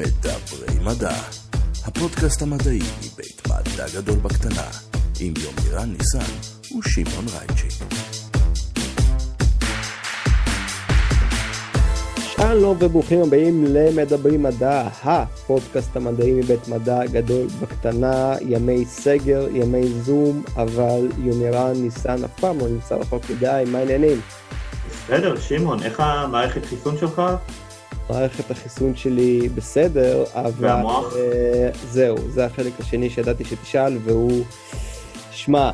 מדברי מדע, הפודקאסט המדעי מבית מדע גדול בקטנה, עם יומירן ניסן ושמעון רייצ'י. שלום וברוכים הבאים למדברי מדע, הפודקאסט המדעי מבית מדע גדול בקטנה, ימי סגר, ימי זום, אבל יומירן ניסן אף פעם לא נמצא רחוק מדי, מה העניינים? בסדר, שמעון, איך המערכת חיסון שלך? מערכת החיסון שלי בסדר, אבל... והמוח? אה, זהו, זה החלק השני שידעתי שתשאל, והוא... שמע,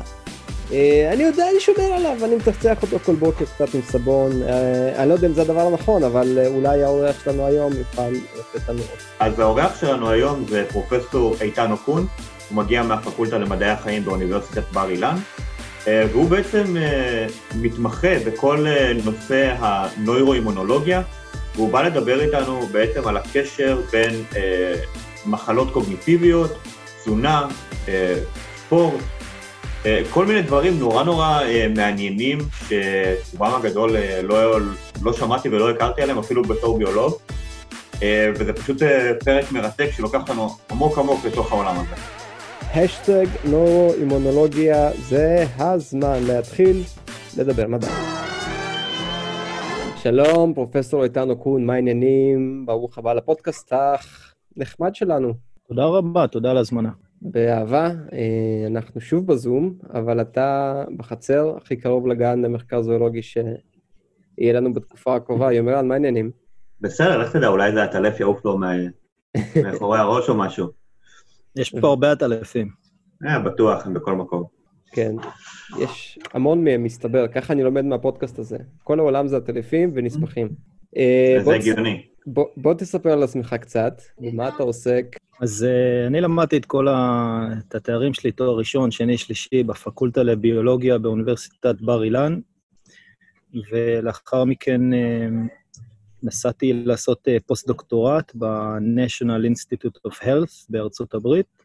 אה, אני יודע, אני שומר עליו, אני מצחצח אותו כל בוקר קצת עם סבון. אה, אני לא יודע אם זה הדבר הנכון, אבל אולי האורח שלנו היום יוכל לתת לנו עוד. אז האורח שלנו היום זה פרופסור איתן אוקון, הוא מגיע מהפקולטה למדעי החיים באוניברסיטת בר אילן, והוא בעצם מתמחה בכל נושא הנוירואימונולוגיה, והוא בא לדבר איתנו בעצם על הקשר בין אה, מחלות קוגניטיביות, תזונה, אה, ספורט, אה, כל מיני דברים נורא נורא אה, מעניינים, שרובם הגדול אה, לא, לא שמעתי ולא הכרתי עליהם אפילו בתור ביולוג, אה, וזה פשוט אה, פרק מרתק שלוקח אותנו עמוק עמוק לתוך העולם הזה. השטג נורו-אימונולוגיה, זה הזמן להתחיל לדבר מדע. שלום, פרופסור איתן אוקון, מה העניינים? ברוך הבא לפודקאסט הנחמד שלנו. תודה רבה, תודה על ההזמנה. באהבה, אה, אנחנו שוב בזום, אבל אתה בחצר הכי קרוב לגן למחקר זואולוגי שיהיה לנו בתקופה הקרובה. יומרן, מה העניינים? בסדר, לך תדע, אולי זה הטלף יעוף לו מה- מאחורי הראש או משהו. יש פה הרבה עטלפים. אה, בטוח, הם בכל מקום. כן, יש המון מהם, מסתבר, ככה אני לומד מהפודקאסט הזה. כל העולם זה עטלפים ונספחים. אה, זה הגיוני. בוא בוא תספר על עצמך קצת, במה אתה עוסק. אז uh, אני למדתי את כל ה... את התארים שלי, תואר ראשון, שני, שלישי, בפקולטה לביולוגיה באוניברסיטת בר אילן, ולאחר מכן uh, נסעתי לעשות uh, פוסט-דוקטורט ב-National Institute of Health בארצות הברית.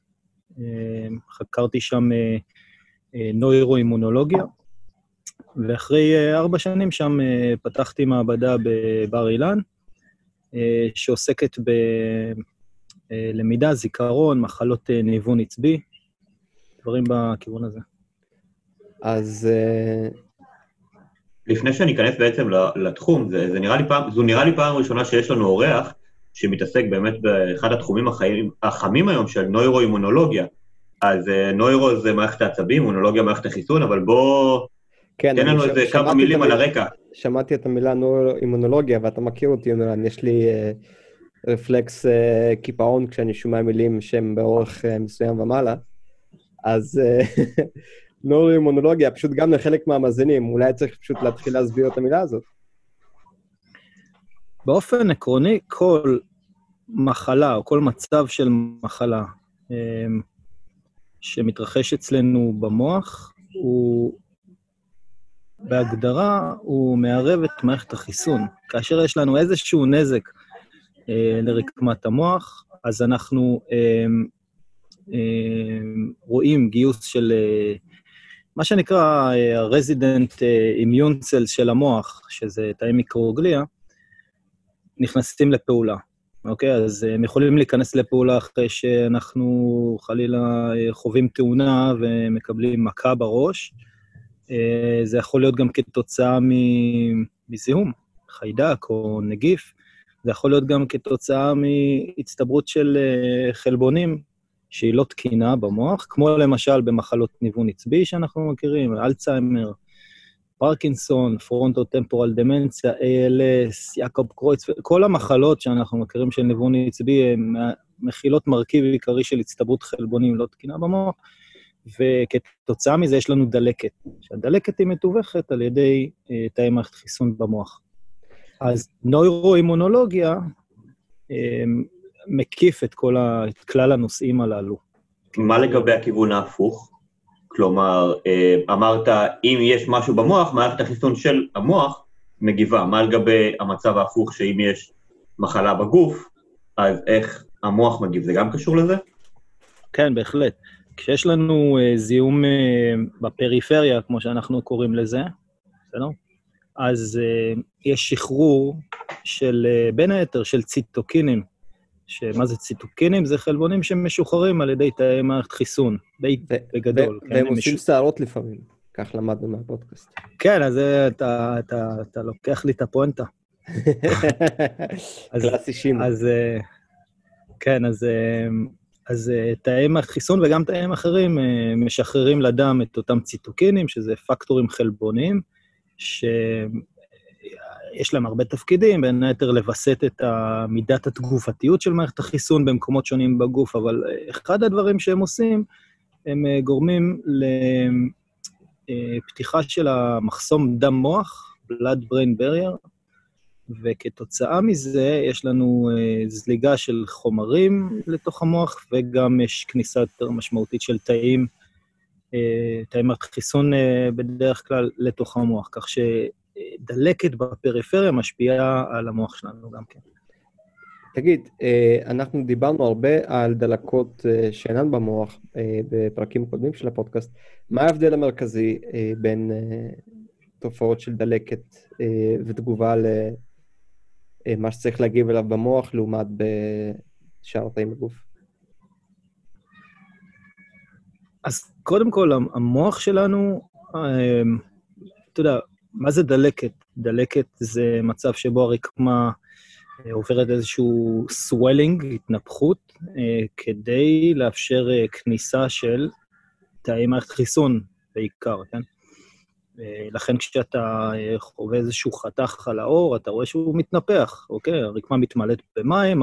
Uh, חקרתי שם uh, נוירואימונולוגיה, ואחרי uh, ארבע שנים שם uh, פתחתי מעבדה בבר אילן, אה, שעוסקת בלמידה, זיכרון, מחלות אה, ניוון עצבי, דברים בכיוון הזה. אז אה, לפני שאני אכנס בעצם לתחום, זה, זה נראה לי פעם, זו נראה לי פעם ראשונה שיש לנו אורח שמתעסק באמת באחד התחומים החיים, החמים היום של נוירואימונולוגיה. אז אה, נוירו זה מערכת העצבים, אימונולוגיה מערכת החיסון, אבל בוא, כן, תן לנו ש- איזה כמה מילים על הרקע. שמעתי את המילה נורו-אימונולוגיה, ואתה מכיר אותי, יונרן, יש לי אה, רפלקס אה, קיפאון כשאני שומע מילים שהן באורך מסוים ומעלה. אז נורו-אימונולוגיה, פשוט גם לחלק מהמאזינים, אולי צריך פשוט להתחיל להסביר את המילה הזאת. באופן עקרוני, כל מחלה או כל מצב של מחלה שמתרחש אצלנו במוח, הוא בהגדרה, הוא מערב את מערכת החיסון. כאשר יש לנו איזשהו נזק אה, לרקמת המוח, אז אנחנו אה, אה, רואים גיוס של אה, מה שנקרא אה, ה-resident אה, immune cells של המוח, שזה תאי מיקרוגליה, נכנסים לפעולה. אוקיי? אז אה, הם יכולים להיכנס לפעולה אחרי שאנחנו חלילה אה, חווים תאונה ומקבלים מכה בראש. אה, זה יכול להיות גם כתוצאה מזיהום, חיידק או נגיף. זה יכול להיות גם כתוצאה מהצטברות של חלבונים שהיא לא תקינה במוח, כמו למשל במחלות ניוון עצבי שאנחנו מכירים, אלצהיימר, פרקינסון, פרונטו-טמפורל דמנציה, ALS, יעקב קרויץ, כל המחלות שאנחנו מכירים של ניוון עצבי הן מכילות מרכיב עיקרי של הצטברות חלבונים לא תקינה במוח, וכתוצאה מזה יש לנו דלקת. שהדלקת היא מתווכת על ידי אה, תאי מערכת חיסון במוח. אז נוירואימונולוגיה אה, מקיף את, כל ה, את כלל הנושאים הללו. מה לגבי הכיוון ההפוך? כלומר, אה, אמרת, אם יש משהו במוח, מערכת החיסון של המוח מגיבה. מה לגבי המצב ההפוך, שאם יש מחלה בגוף, אז איך המוח מגיב? זה גם קשור לזה? כן, בהחלט. כשיש לנו uh, זיהום uh, בפריפריה, כמו שאנחנו קוראים לזה, בסדר? אז uh, יש שחרור של, uh, בין היתר, של ציטוקינים שמה זה ציטוקינים? זה חלבונים שמשוחררים על ידי תאי מערכת חיסון, די בגדול. כן, והם עושים שערות לפעמים, כך למדנו מהפודקאסט. כן, אז אתה, אתה, אתה לוקח לי את הפואנטה. קלאסי שימו. אז כן, אז, אז תאי מערכת חיסון וגם תאים אחרים משחררים לדם את אותם ציטוקינים, שזה פקטורים חלבוניים, ש... יש להם הרבה תפקידים, בין היתר לווסת את מידת התגובתיות של מערכת החיסון במקומות שונים בגוף, אבל אחד הדברים שהם עושים, הם אה, גורמים לפתיחה אה, של המחסום דם-מוח, blood-brain barrier, וכתוצאה מזה יש לנו אה, זליגה של חומרים לתוך המוח, וגם יש כניסה יותר משמעותית של תאים, תאי מערכת חיסון בדרך כלל לתוך המוח, כך. דלקת בפריפריה משפיעה על המוח שלנו גם כן. תגיד, אה, אנחנו דיברנו הרבה על דלקות אה, שאינן במוח אה, בפרקים קודמים של הפודקאסט. מה ההבדל המרכזי בין תופעות של דלקת ותגובה למה שצריך להגיב אליו במוח לעומת בשאר התאים בגוף? אז קודם כל, המוח שלנו, אתה יודע, מה זה דלקת? דלקת זה מצב שבו הרקמה אה, עוברת איזשהו סוולינג, התנפחות, אה, כדי לאפשר אה, כניסה של תאי מערכת חיסון בעיקר, כן? לכן כשאתה חווה איזשהו חתך על האור, אתה רואה שהוא מתנפח, אוקיי? הרקמה מתמלאת במים,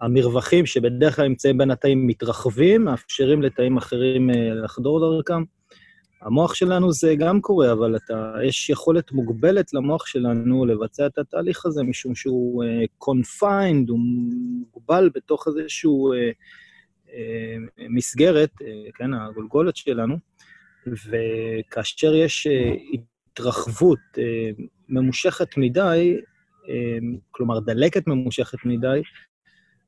המרווחים שבדרך כלל נמצאים בין התאים מתרחבים, מאפשרים לתאים אחרים לחדור דרכם. המוח שלנו זה גם קורה, אבל אתה, יש יכולת מוגבלת למוח שלנו לבצע את התהליך הזה, משום שהוא uh, confined, הוא מוגבל בתוך איזשהו uh, uh, מסגרת, uh, כן, הגולגולת שלנו, וכאשר יש uh, התרחבות uh, ממושכת מדי, uh, כלומר, דלקת ממושכת מדי,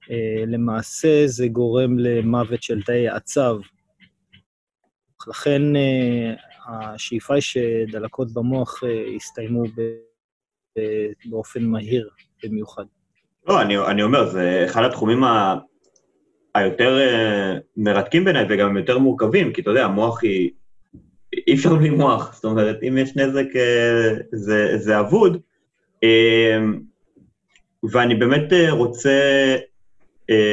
uh, למעשה זה גורם למוות של תאי עצב לכן uh, השאיפה היא שדלקות במוח uh, יסתיימו באופן מהיר במיוחד. לא, אני, אני אומר, זה אחד התחומים ה, היותר uh, מרתקים בעיניי וגם יותר מורכבים, כי אתה יודע, המוח היא... אי אפשר בלי מוח, זאת אומרת, אם יש נזק זה, זה אבוד. ואני באמת רוצה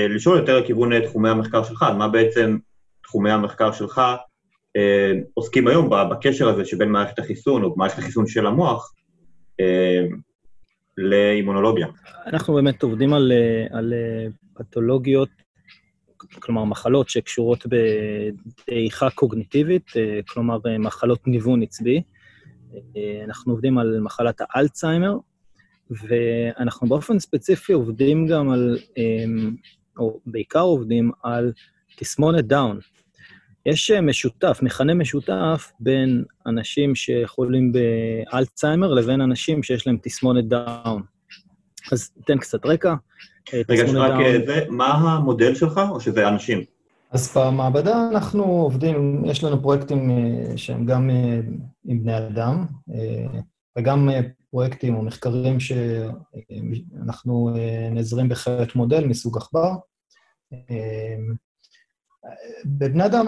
לשאול יותר לכיוון תחומי המחקר שלך, מה בעצם תחומי המחקר שלך אה, עוסקים היום בקשר הזה שבין מערכת החיסון, או מערכת החיסון של המוח, אה, לאימונולוגיה. אנחנו באמת עובדים על, אה, על פתולוגיות, כלומר מחלות שקשורות בדעיכה קוגניטיבית, כלומר מחלות ניוון עצבי. אנחנו עובדים על מחלת האלצהיימר, ואנחנו באופן ספציפי עובדים גם על, או בעיקר עובדים על תסמונת דאון, יש אה, משותף, מכנה משותף בין אנשים שחולים באלצהיימר לבין אנשים שיש להם תסמונת דאון. אז תן קצת רקע. אה, רגע, שרק אה, זה, מה המודל שלך, או שזה אנשים? אז במעבדה אנחנו עובדים, יש לנו פרויקטים שהם גם עם בני אדם, וגם פרויקטים או מחקרים שאנחנו נעזרים בחלק מודל מסוג עכבר. בבני אדם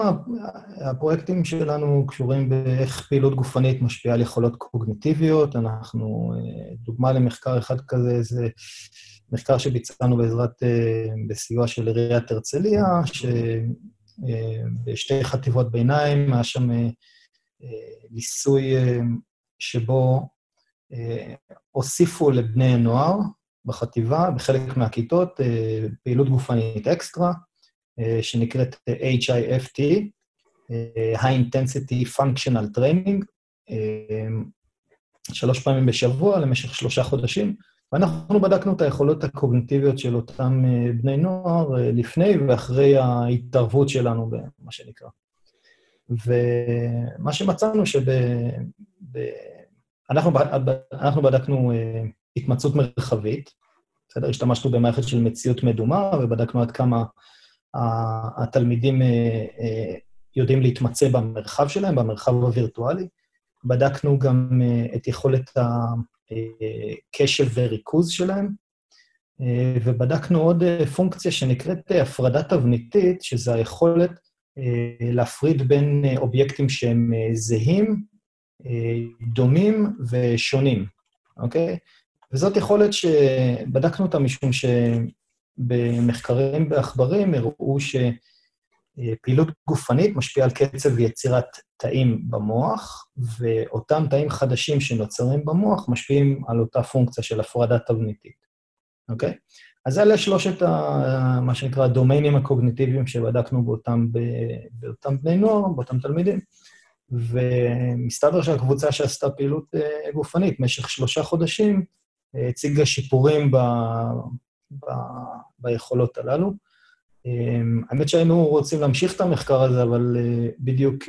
הפרויקטים שלנו קשורים באיך פעילות גופנית משפיעה על יכולות קוגניטיביות. אנחנו, דוגמה למחקר אחד כזה, זה מחקר שביצענו בעזרת, בסיוע של עיריית הרצליה, שבשתי חטיבות ביניים היה שם ניסוי שבו הוסיפו לבני הנוער בחטיבה, בחלק מהכיתות, פעילות גופנית אקסטרה, אה, שנקראת HIFT, אה, High Intensity Functional Training, אה, שלוש פעמים בשבוע למשך שלושה חודשים, ואנחנו בדקנו את היכולות הקוגניטיביות של אותם בני נוער לפני ואחרי ההתערבות שלנו, במה שנקרא. ומה שמצאנו שב... ב... אנחנו, אנחנו בדקנו התמצאות מרחבית, בסדר? השתמשנו במערכת של מציאות מדומה ובדקנו עד כמה התלמידים אה, אה, יודעים להתמצא במרחב שלהם, במרחב הווירטואלי. בדקנו גם אה, את יכולת הקשב וריכוז שלהם, ובדקנו עוד פונקציה שנקראת הפרדה תבניתית, שזה היכולת להפריד בין אובייקטים שהם זהים, דומים ושונים, אוקיי? וזאת יכולת שבדקנו אותה משום שבמחקרים בעכברים הראו שפעילות גופנית משפיעה על קצב יצירת תאים במוח, ואותם תאים חדשים שנוצרים במוח משפיעים על אותה פונקציה של הפרדה תבניתית. אוקיי? אז אלה שלושת, ה, מה שנקרא, הדומיינים הקוגניטיביים שבדקנו באותם, באותם בני נוער, באותם תלמידים. ומסתבר שהקבוצה שעשתה פעילות אה, גופנית במשך שלושה חודשים אה, הציגה שיפורים ב, ביכולות הללו. אה, האמת שהיינו רוצים להמשיך את המחקר הזה, אבל בדיוק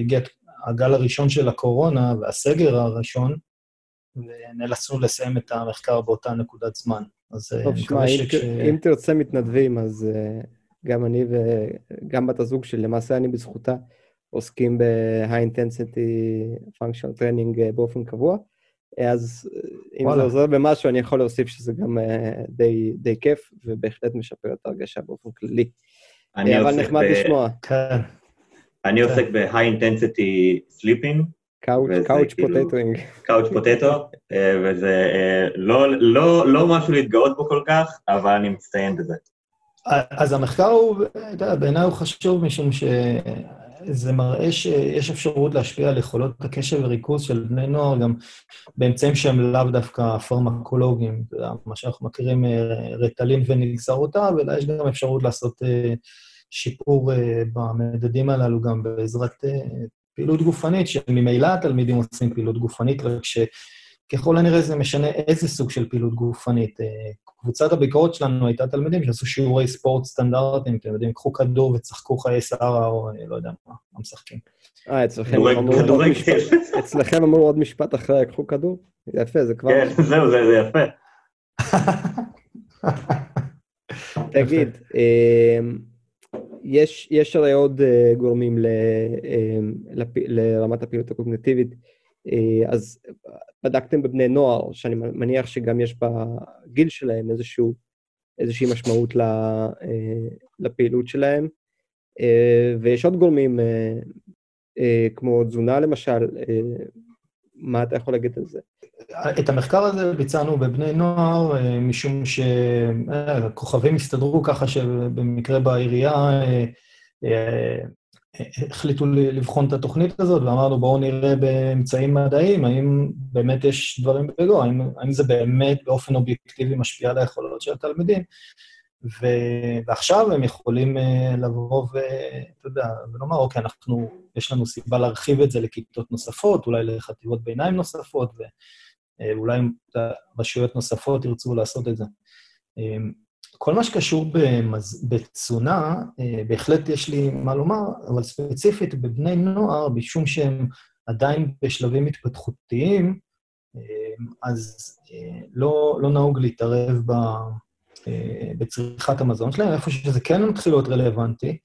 הגיע הגל הראשון של הקורונה והסגר הראשון, ונאלצנו לסיים את המחקר באותה נקודת זמן. אז טוב, שמע, אם, שכש... אם תרצה מתנדבים, אז גם אני וגם בת הזוג שלי, למעשה אני בזכותה, עוסקים ב-high intensity functional training באופן קבוע. אז אם וואלה. זה עוזר במשהו, אני יכול להוסיף שזה גם uh, די, די כיף, ובהחלט משפר את ההרגשה באופן כללי. אבל נחמד ב... לשמוע. כן. אני עוסק כן. ב-high intensity sleeping, couch potatoing. couch potato, וזה אה, לא, לא, לא משהו להתגאות בו כל כך, אבל אני מצטיין בזה. אז המחקר הוא, בעיניי הוא חשוב משום שזה מראה שיש אפשרות להשפיע על יכולות הקשב וריכוז של בני נוער גם באמצעים שהם לאו דווקא פרמקולוגיים, מה שאנחנו מכירים אה, רטלין ונגזרותיו, אלא יש גם אפשרות לעשות אה, שיפור במדדים הללו גם בעזרת פעילות גופנית, שממילא התלמידים עושים פעילות גופנית, רק שככל הנראה זה משנה איזה סוג של פעילות גופנית. אה, קבוצת הביקורת שלנו הייתה תלמידים שעשו שיעורי ספורט סטנדרטיים, אתם יודעים, קחו כדור וצחקו חיי שרה, או אה, לא יודע מה, מה משחקים. אה, אצלכם אמרו עוד משפט אחרי, קחו כדור? יפה, זה כבר... כן, זהו, זה יפה. תגיד, יש, יש הרי עוד גורמים ל, לרמת הפעילות הקוגנטיבית, אז בדקתם בבני נוער, שאני מניח שגם יש בגיל שלהם איזשהו, איזושהי משמעות uh, לפעילות שלהם, uh, ויש עוד גורמים, uh, כמו תזונה למשל, מה אתה יכול להגיד על זה? את המחקר הזה ביצענו בבני נוער, אה, משום שהכוכבים הסתדרו ככה שבמקרה בעירייה אה, אה, החליטו לבחון את התוכנית הזאת, ואמרנו, בואו נראה באמצעים מדעיים, האם באמת יש דברים בגו, האם, האם זה באמת באופן אובייקטיבי משפיע על היכולות של התלמידים. ו... ועכשיו הם יכולים לבוא ואתה יודע, ולומר, אוקיי, אנחנו, יש לנו סיבה להרחיב את זה לכיתות נוספות, אולי לחטיבות ביניים נוספות, ו... אה, רשויות נוספות ירצו לעשות את זה. אה, כל מה שקשור במז... בתזונה, אה, בהחלט יש לי מה לומר, אבל ספציפית בבני נוער, משום שהם עדיין בשלבים התפתחותיים, אז לא, לא נהוג להתערב ב, בצריכת המזון שלהם, איפה שזה כן מתחיל להיות רלוונטי,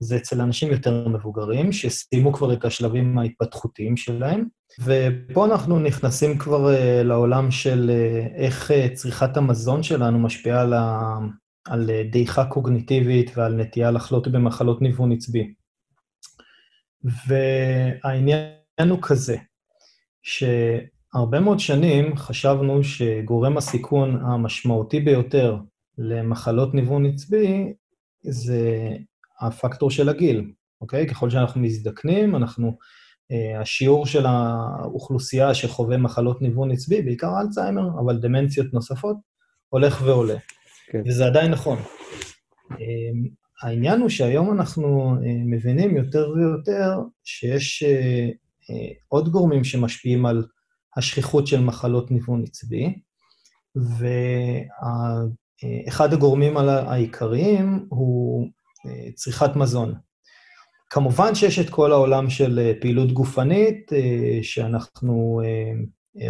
זה אצל אנשים יותר מבוגרים, שסיימו כבר את השלבים ההתפתחותיים שלהם, ופה אנחנו נכנסים כבר uh, לעולם של uh, איך uh, צריכת המזון שלנו משפיעה על, ה, על uh, דעיכה קוגניטיבית ועל נטייה לחלות במחלות ניוון עצבי. והעניין הוא כזה, שהרבה מאוד שנים חשבנו שגורם הסיכון המשמעותי ביותר למחלות ניוון עצבי זה הפקטור של הגיל, אוקיי? ככל שאנחנו מזדקנים, אנחנו... Uh, השיעור של האוכלוסייה שחווה מחלות ניוון עצבי, בעיקר אלצהיימר, אבל דמנציות נוספות, הולך ועולה. כן. וזה עדיין נכון. Uh, העניין הוא שהיום אנחנו uh, מבינים יותר ויותר שיש עוד גורמים שמשפיעים על השכיחות של מחלות ניוון עצבי, ואחד הגורמים העיקריים הוא אה, צריכת מזון. כמובן שיש את כל העולם של אה, פעילות גופנית, אה, שאנחנו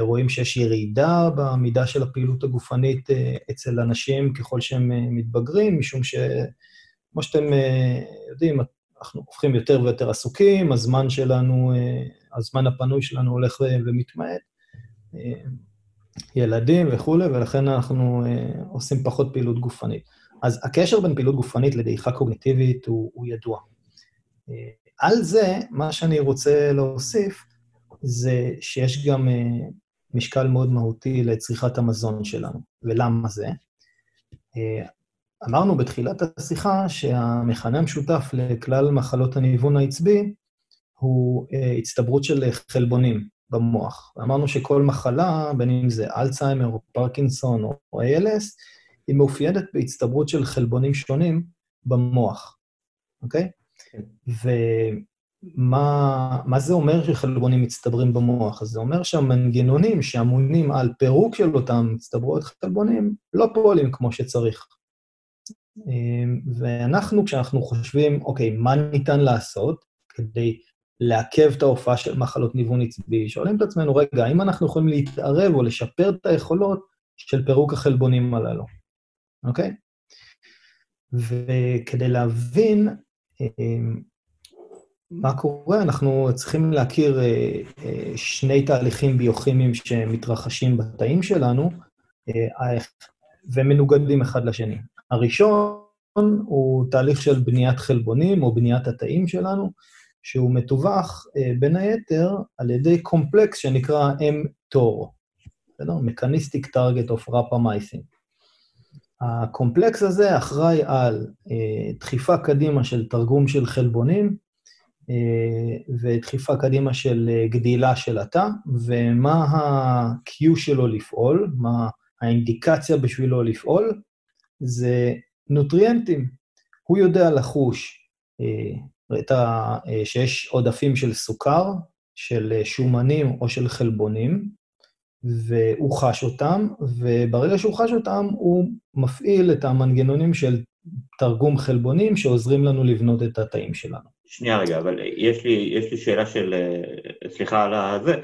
רואים שיש ירידה במידה של הפעילות הגופנית אצל אנשים ככל שהם מתבגרים, משום שכמו שאתם יודעים, אנחנו הופכים יותר ויותר עסוקים, הזמן שלנו, הזמן הפנוי שלנו הולך ומתמעט. ילדים וכולי, ולכן אנחנו אה, עושים פחות פעילות גופנית. אז הקשר בין פעילות גופנית לדעיכה קוגניטיבית הוא, הוא ידוע. אה, על זה, מה שאני רוצה להוסיף, זה שיש גם אה, משקל מאוד מהותי לצריכת המזון שלנו. ולמה זה? אה, אמרנו בתחילת השיחה שהמכנה המשותף לכלל מחלות הניוון העצבי הוא הצטברות של חלבונים במוח. אמרנו שכל מחלה, בין אם זה אלצהיימר או פרקינסון או ALS, היא מאופיינת בהצטברות של חלבונים שונים במוח, אוקיי? כן. ומה זה אומר שחלבונים מצטברים במוח? אז זה אומר שהמנגנונים שאמונים על פירוק של אותם הצטברויות חלבונים לא פועלים כמו שצריך. אמ, ואנחנו, כשאנחנו חושבים, אוקיי, מה ניתן לעשות כדי לעכב את ההופעה של מחלות ניוון עצבי, שואלים את עצמנו, רגע, האם אנחנו יכולים להתערב או לשפר את היכולות של פירוק החלבונים הללו, אוקיי? וכדי להבין אמ, מה קורה, אנחנו צריכים להכיר אה, אה, שני תהליכים ביוכימיים שמתרחשים בתאים שלנו, אה, ומנוגדים אחד לשני. הראשון הוא תהליך של בניית חלבונים או בניית התאים שלנו, שהוא מתווך בין היתר על ידי קומפלקס שנקרא mTOR, בסדר? Mechanistic Target of Rapamycin. הקומפלקס הזה אחראי על דחיפה קדימה של תרגום של חלבונים, ודחיפה קדימה של גדילה של התא, ומה ה-Q שלו לפעול, מה האינדיקציה בשבילו לפעול, זה נוטריאנטים. הוא יודע לחוש את ה, שיש עודפים של סוכר, של שומנים או של חלבונים, והוא חש אותם, וברגע שהוא חש אותם, הוא מפעיל את המנגנונים של תרגום חלבונים שעוזרים לנו לבנות את התאים שלנו. שנייה רגע, אבל יש לי, יש לי שאלה של, סליחה על זה.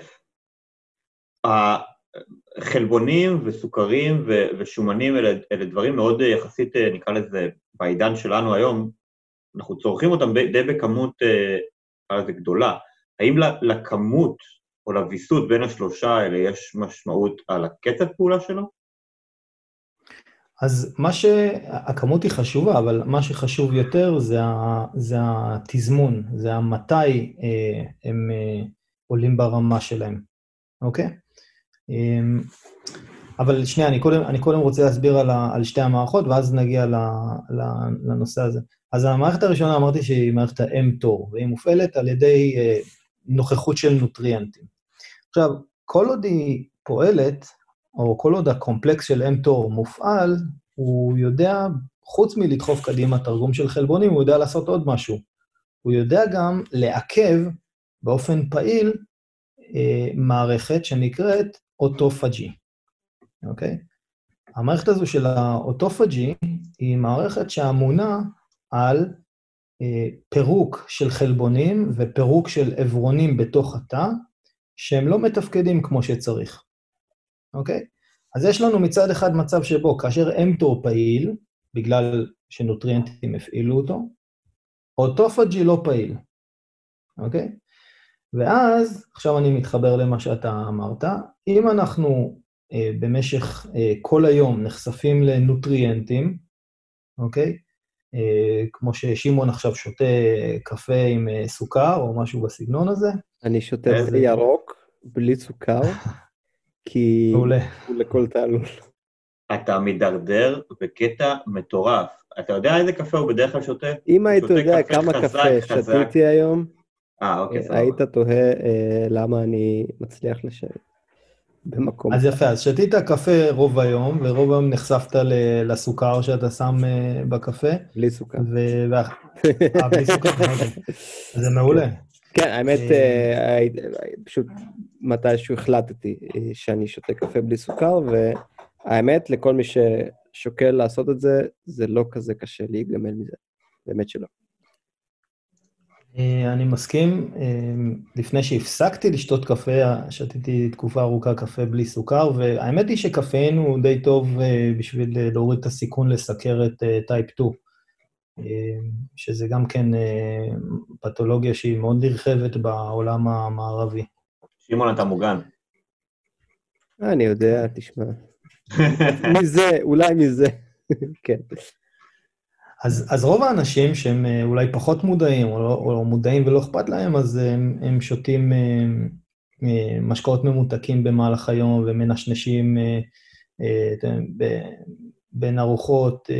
חלבונים וסוכרים ושומנים אלה, אלה דברים מאוד יחסית, נקרא לזה, בעידן שלנו היום, אנחנו צורכים אותם די בכמות, נקרא לזה, גדולה. האם לכמות או לוויסות בין השלושה האלה יש משמעות על הקצב פעולה שלו? אז מה ש... הכמות היא חשובה, אבל מה שחשוב יותר זה, ה... זה התזמון, זה המתי אה, הם אה, עולים ברמה שלהם, אוקיי? אה, אבל שנייה, אני קודם, אני קודם רוצה להסביר על, ה... על שתי המערכות, ואז נגיע ל... ל... לנושא הזה. אז המערכת הראשונה אמרתי שהיא מערכת ה-mTOR, והיא מופעלת על ידי אה, נוכחות של נוטריאנטים. עכשיו, כל עוד היא פועלת, או כל עוד הקומפלקס של mTOR מופעל, הוא יודע, חוץ מלדחוף קדימה תרגום של חלבונים, הוא יודע לעשות עוד משהו. הוא יודע גם לעכב באופן פעיל אה, מערכת שנקראת אוטופג'י, אוקיי? המערכת הזו של האוטופג'י היא מערכת שאמונה על אה, פירוק של חלבונים ופירוק של אברונים בתוך התא, שהם לא מתפקדים כמו שצריך, אוקיי? אז יש לנו מצד אחד מצב שבו כאשר אמטור פעיל, בגלל שנוטריאנטים הפעילו אותו, אוטופג'י לא פעיל, אוקיי? ואז, עכשיו אני מתחבר למה שאתה אמרת, אם אנחנו אה, במשך אה, כל היום נחשפים לנוטריאנטים, אוקיי? אה, כמו ששמעון עכשיו שותה קפה עם אה, סוכר או משהו בסגנון הזה. אני שותה תה ירוק, בלי סוכר, כי מעולה. הוא לכל תעלול. אתה מידרדר בקטע מטורף. אתה יודע איזה קפה הוא בדרך כלל שותה? אם היית יודע כמה קפה שתיתי היום, אה, אוקיי, סבבה. היית תוהה אה, למה אני מצליח לשבת במקום. אז יפה, אז שתית קפה רוב היום, ורוב היום נחשפת לסוכר שאתה שם אה, בקפה. בלי סוכר. ו... אה, בלי סוכר, אוקיי. זה מעולה. כן, האמת, אה, אה, הי- פשוט מתישהו החלטתי אה, שאני שותה קפה בלי סוכר, והאמת, לכל מי ששוקל לעשות את זה, זה לא כזה קשה להיגמל מזה. באמת שלא. אה, אני מסכים. אה, לפני שהפסקתי לשתות קפה, שתיתי תקופה ארוכה קפה בלי סוכר, והאמת היא שקפאין הוא די טוב אה, בשביל להוריד את הסיכון לסכרת טייפ 2, שזה גם כן פתולוגיה שהיא מאוד נרחבת בעולם המערבי. שמעון, אתה מוגן. אני יודע, תשמע. מזה, אולי מזה. כן. אז, אז רוב האנשים שהם אה, אולי פחות מודעים, או, לא, או מודעים ולא אכפת להם, אז הם, הם שותים אה, אה, משקאות ממותקים במהלך היום ומנשנשים בין ארוחות,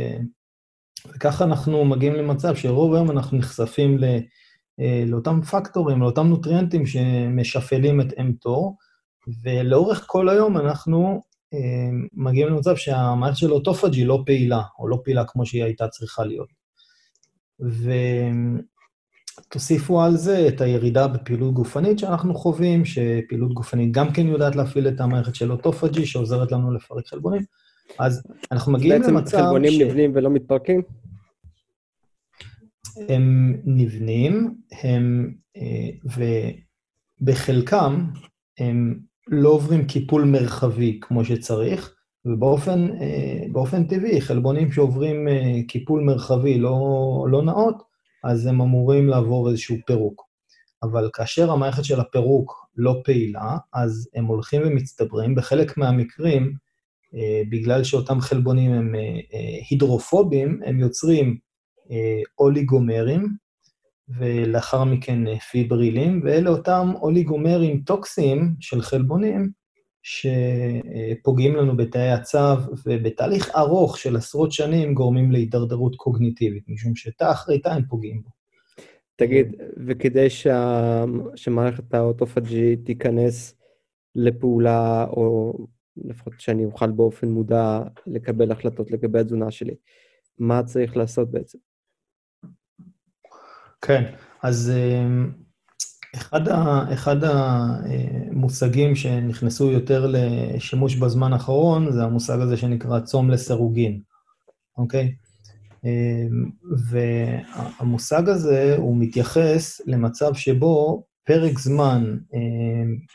וככה אנחנו מגיעים למצב שרוב היום אנחנו נחשפים לאותם פקטורים, לאותם נוטריאנטים שמשפלים את אמטור, ולאורך כל היום אנחנו אה, מגיעים למצב שהמערכת של אוטופג'י לא פעילה, או לא פעילה כמו שהיא הייתה צריכה להיות. ותוסיפו על זה את הירידה בפעילות גופנית שאנחנו חווים, שפעילות גופנית גם כן יודעת להפעיל את המערכת של אוטופג'י, שעוזרת לנו לפרק חלבונים. אז אנחנו מגיעים למצב ש... בעצם חלבונים נבנים ולא מתפרקים? הם נבנים, הם, אה, ובחלקם הם לא עוברים קיפול מרחבי כמו שצריך, ובאופן אה, טבעי, חלבונים שעוברים אה, קיפול מרחבי לא, לא נאות, אז הם אמורים לעבור איזשהו פירוק. אבל כאשר המערכת של הפירוק לא פעילה, אז הם הולכים ומצטברים. בחלק מהמקרים, בגלל שאותם חלבונים הם הידרופובים, הם יוצרים אוליגומרים, ולאחר מכן אה, פיברילים, ואלה אותם אוליגומרים טוקסיים של חלבונים שפוגעים לנו בתאי הצו, ובתהליך ארוך של עשרות שנים גורמים להידרדרות קוגניטיבית, משום שתא אחרי תא הם פוגעים בו. תגיד, וכדי שה... שמערכת האוטופג'י תיכנס לפעולה, או לפחות שאני אוכל באופן מודע לקבל החלטות לגבי התזונה שלי, מה צריך לעשות בעצם? כן, אז אמ, אחד, ה, אחד המושגים שנכנסו יותר לשימוש בזמן האחרון זה המושג הזה שנקרא צום לסירוגין, אוקיי? אמ, והמושג הזה הוא מתייחס למצב שבו פרק זמן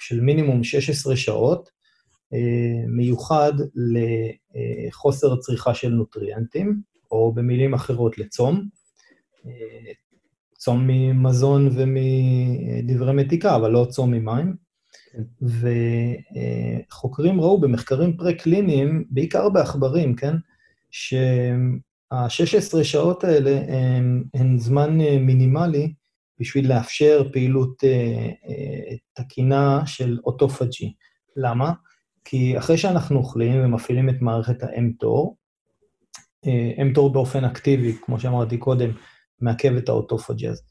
של מינימום 16 שעות מיוחד לחוסר צריכה של נוטריאנטים, או במילים אחרות לצום. צום ממזון ומדברי מתיקה, אבל לא צום ממים. כן. וחוקרים ראו במחקרים פרה-קליניים, בעיקר בעכברים, כן, שה-16 שעות האלה הן, הן זמן מינימלי בשביל לאפשר פעילות אה, אה, תקינה של אוטופג'י. למה? כי אחרי שאנחנו אוכלים ומפעילים את מערכת האמטור, אמטור אה, באופן אקטיבי, כמו שאמרתי קודם, מעכב את האוטופג'אז.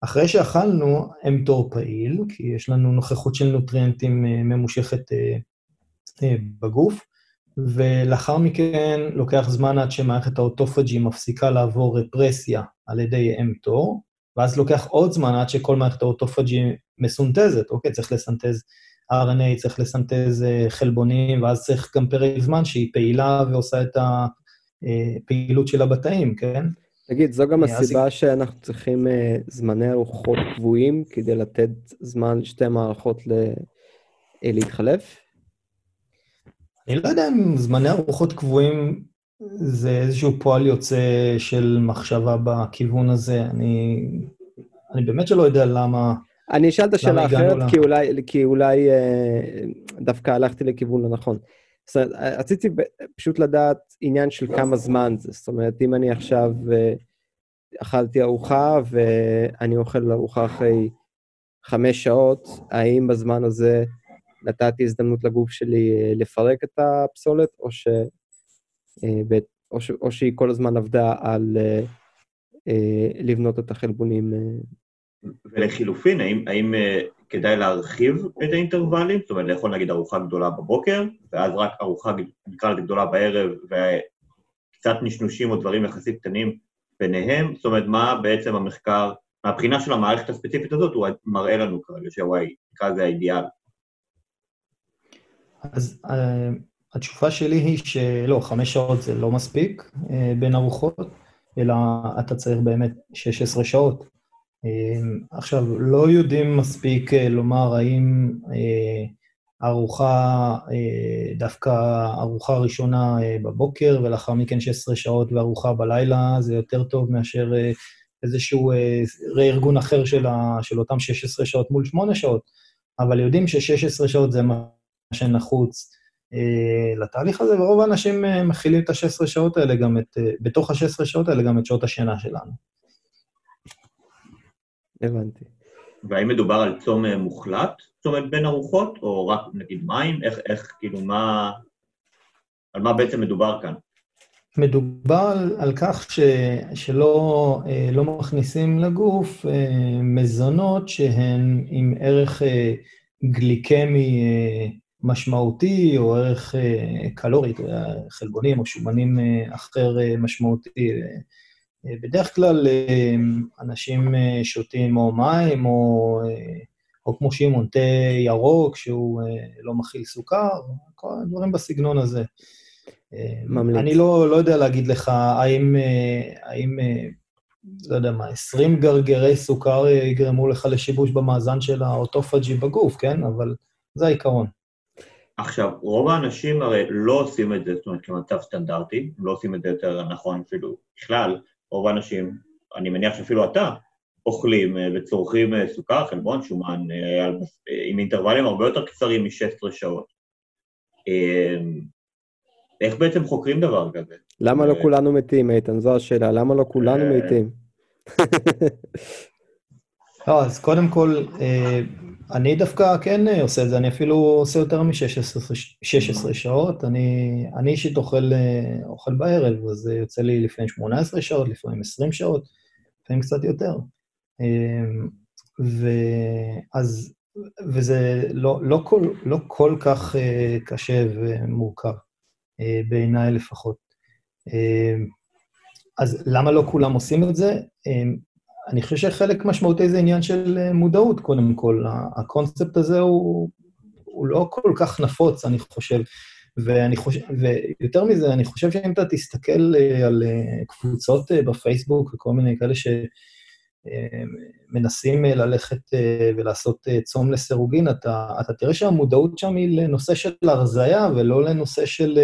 אחרי שאכלנו, אמטור פעיל, כי יש לנו נוכחות של נוטריאנטים אה, ממושכת אה, בגוף, ולאחר מכן לוקח זמן עד שמערכת האוטופג'י מפסיקה לעבור רפרסיה על ידי אמטור, ואז לוקח עוד זמן עד שכל מערכת האוטופג'י מסונתזת, אוקיי? צריך לסנטז RNA, צריך לסנטז חלבונים, ואז צריך גם פרק זמן שהיא פעילה ועושה את הפעילות שלה בתאים, כן? תגיד, זו גם הסיבה שאנחנו צריכים זמני ארוחות קבועים כדי לתת זמן לשתי מערכות ל... להתחלף? אני לא יודע אם זמני ארוחות קבועים זה איזשהו פועל יוצא של מחשבה בכיוון הזה. אני, אני באמת שלא יודע למה... אני אשאל את השאלה אחרת, כי אולי, כי אולי uh, דווקא הלכתי לכיוון הנכון. זאת אומרת, רציתי פשוט לדעת עניין של כמה זמן זה. זאת אומרת, אם אני עכשיו אה, אכלתי ארוחה ואני אוכל ארוחה אחרי חמש שעות, האם בזמן הזה נתתי הזדמנות לגוף שלי אה, לפרק את הפסולת, או, ש... אה, או, ש... או שהיא כל הזמן עבדה על לבנות את החלבונים? ולחילופין, האם, האם כדאי להרחיב את האינטרוולים, זאת אומרת, לאכול נגיד ארוחה גדולה בבוקר, ואז רק ארוחה, נקרא לזה גדולה בערב, וקצת נשנושים או דברים יחסית קטנים ביניהם, זאת אומרת, מה בעצם המחקר, מהבחינה של המערכת הספציפית הזאת, הוא מראה לנו כרגע, שהוא נקרא לזה האידיאל. אז uh, התשובה שלי היא שלא, חמש שעות זה לא מספיק uh, בין ארוחות, אלא אתה צריך באמת 16 שעות. אמ, עכשיו, לא יודעים מספיק אה, לומר האם אה, ארוחה, אה, דווקא ארוחה ראשונה בבוקר, ולאחר מכן 16 שעות וארוחה בלילה, זה יותר טוב מאשר איזשהו רה-ארגון אחר של, ה, של אותם 16 שעות מול 8 שעות, אבל יודעים ש-16 שעות זה מה שנחוץ לתהליך הזה, ורוב האנשים מכילים את ה-16 שעות האלה גם את, בתוך ה-16 שעות האלה גם את שעות השינה שלנו. הבנתי. והאם מדובר על צום אה, מוחלט, צום בין ארוחות, או רק נגיד מים? איך, איך, כאילו, מה... על מה בעצם מדובר כאן? מדובר על, על כך ש, שלא אה, לא מכניסים לגוף אה, מזונות שהן עם ערך אה, גליקמי אה, משמעותי, או ערך אה, קלורי, חלבונים או שומנים אה, אחר אה, משמעותי. אה, בדרך כלל אה, אנשים אה, שותים או מים, או, אה, או כמו שמעון, תה ירוק שהוא לא מכיל סוכר, כל הדברים בסגנון הזה. ממליץ. אני לא, לא יודע להגיד לך האם, האם, לא יודע מה, 20 גרגרי סוכר יגרמו לך לשיבוש במאזן של האוטופג'י בגוף, כן? אבל זה העיקרון. עכשיו, רוב האנשים הרי לא עושים את זה, זאת אומרת, כמצב סטנדרטי, הם לא עושים את זה יותר נכון אפילו בכלל, רוב האנשים, אני מניח שאפילו אתה, אוכלים וצורכים סוכר, חלבון, שומן, עם אינטרוולים הרבה יותר קצרים מ-16 שעות. איך בעצם חוקרים דבר כזה? למה לא כולנו מתים, איתן? זו השאלה, למה לא כולנו אה. מתים? לא, אז קודם כל, אה, אני דווקא כן עושה את זה, אני אפילו עושה יותר מ-16 שעות. אני, אישית אוכל, אה, אוכל בערב, אז זה יוצא לי לפעמים 18 שעות, לפעמים 20 שעות, לפעמים קצת יותר. ואז, וזה לא, לא, כל, לא כל כך קשה ומורכב. אה, בעיניי לפחות. אה, אז למה לא כולם עושים את זה? אה, אני חושב שחלק משמעותי זה עניין של מודעות, קודם כל. הקונספט הזה הוא, הוא לא כל כך נפוץ, אני חושב. ואני חושב, ויותר מזה, אני חושב שאם אתה תסתכל על קבוצות בפייסבוק וכל מיני כאלה שמנסים ללכת ולעשות צום לסירוגין, אתה, אתה תראה שהמודעות שם היא לנושא של הרזייה ולא לנושא של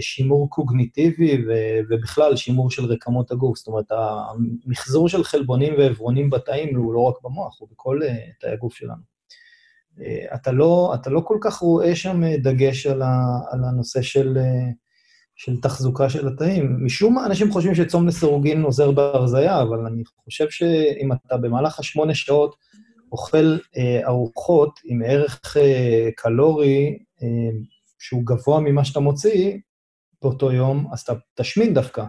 שימור קוגניטיבי ובכלל שימור של רקמות הגוף. זאת אומרת, המחזור של חלבונים ועברונים בתאים הוא לא רק במוח, הוא בכל תאי הגוף שלנו. אתה לא, אתה לא כל כך רואה שם דגש על, ה, על הנושא של, של תחזוקה של התאים. משום מה אנשים חושבים שצום לסירוגין עוזר בהרזייה, אבל אני חושב שאם אתה במהלך השמונה שעות אוכל אה, ארוחות עם ערך אה, קלורי אה, שהוא גבוה ממה שאתה מוציא באותו יום, אז אתה תשמין דווקא.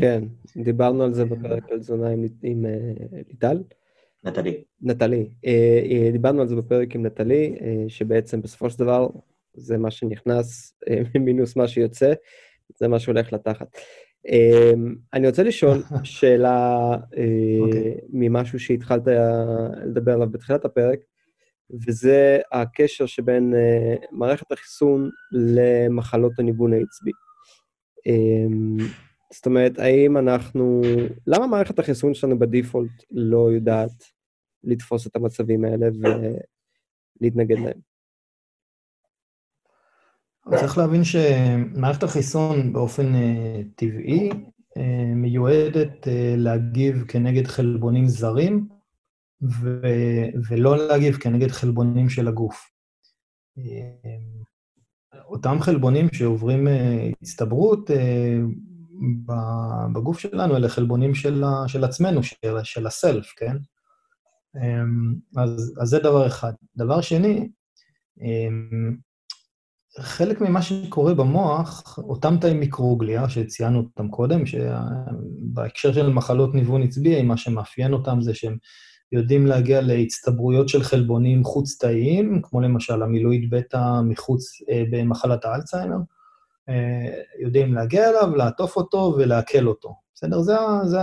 כן, דיברנו על זה בפרק על תזונה עם, עם uh, ליטל. נטלי. נטלי. Uh, דיברנו על זה בפרק עם נטלי, uh, שבעצם בסופו של דבר זה מה שנכנס מינוס מה שיוצא, זה מה שהולך לתחת. אני רוצה לשאול שאלה uh, okay. אוקיי. ממשהו שהתחלת לדבר עליו בתחילת הפרק, וזה הקשר שבין uh, מערכת החיסון למחלות הניוון העצבי. Um, זאת אומרת, האם אנחנו... למה מערכת החיסון שלנו בדיפולט לא יודעת לתפוס את המצבים האלה ולהתנגד להם? צריך להבין שמערכת החיסון באופן uh, טבעי uh, מיועדת uh, להגיב כנגד חלבונים זרים, ו- ולא להגיב כנגד חלבונים של הגוף. אותם חלבונים שעוברים הצטברות בגוף שלנו, אלה חלבונים של, של עצמנו, של, של הסלף, כן? אז, אז זה דבר אחד. דבר שני, חלק ממה שקורה במוח, אותם תאים מיקרוגליה, שציינו אותם קודם, שבהקשר של מחלות ניוון עצבי, מה שמאפיין אותם זה שהם יודעים להגיע להצטברויות של חלבונים חוץ-תאיים, כמו למשל המילואיד בטא מחוץ, אה, במחלת האלצהיימר, אה, יודעים להגיע אליו, לעטוף אותו ולעכל אותו. בסדר? זה,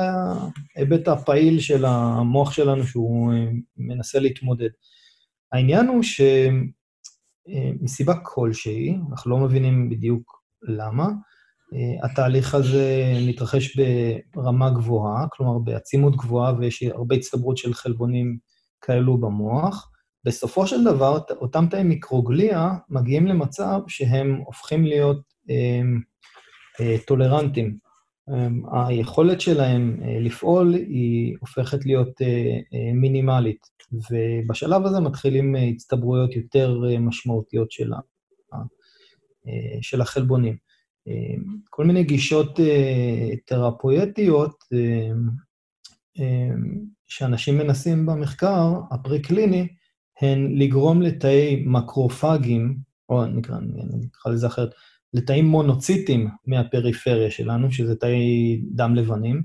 ההיבט הפעיל של המוח שלנו שהוא אה, מנסה להתמודד. העניין הוא שמסיבה כלשהי, אנחנו לא מבינים בדיוק למה, אה, התהליך הזה מתרחש ברמה גבוהה, כלומר בעצימות גבוהה, ויש הרבה הצטברות של חלבונים כאלו במוח. בסופו של דבר, אותם תאי מיקרוגליה מגיעים למצב שהם הופכים להיות אה, אה, טולרנטים. אה, היכולת שלהם אה, לפעול היא הופכת להיות אה, אה, מינימלית, ובשלב הזה מתחילים אה, הצטברויות יותר אה, משמעותיות של של החלבונים. כל מיני גישות תרפויטיות שאנשים מנסים במחקר הפרה-קליני, הן לגרום לתאי מקרופגים, או נקרא, נקרא לזה אחרת, לתאים מונוציטים מהפריפריה שלנו, שזה תאי דם לבנים,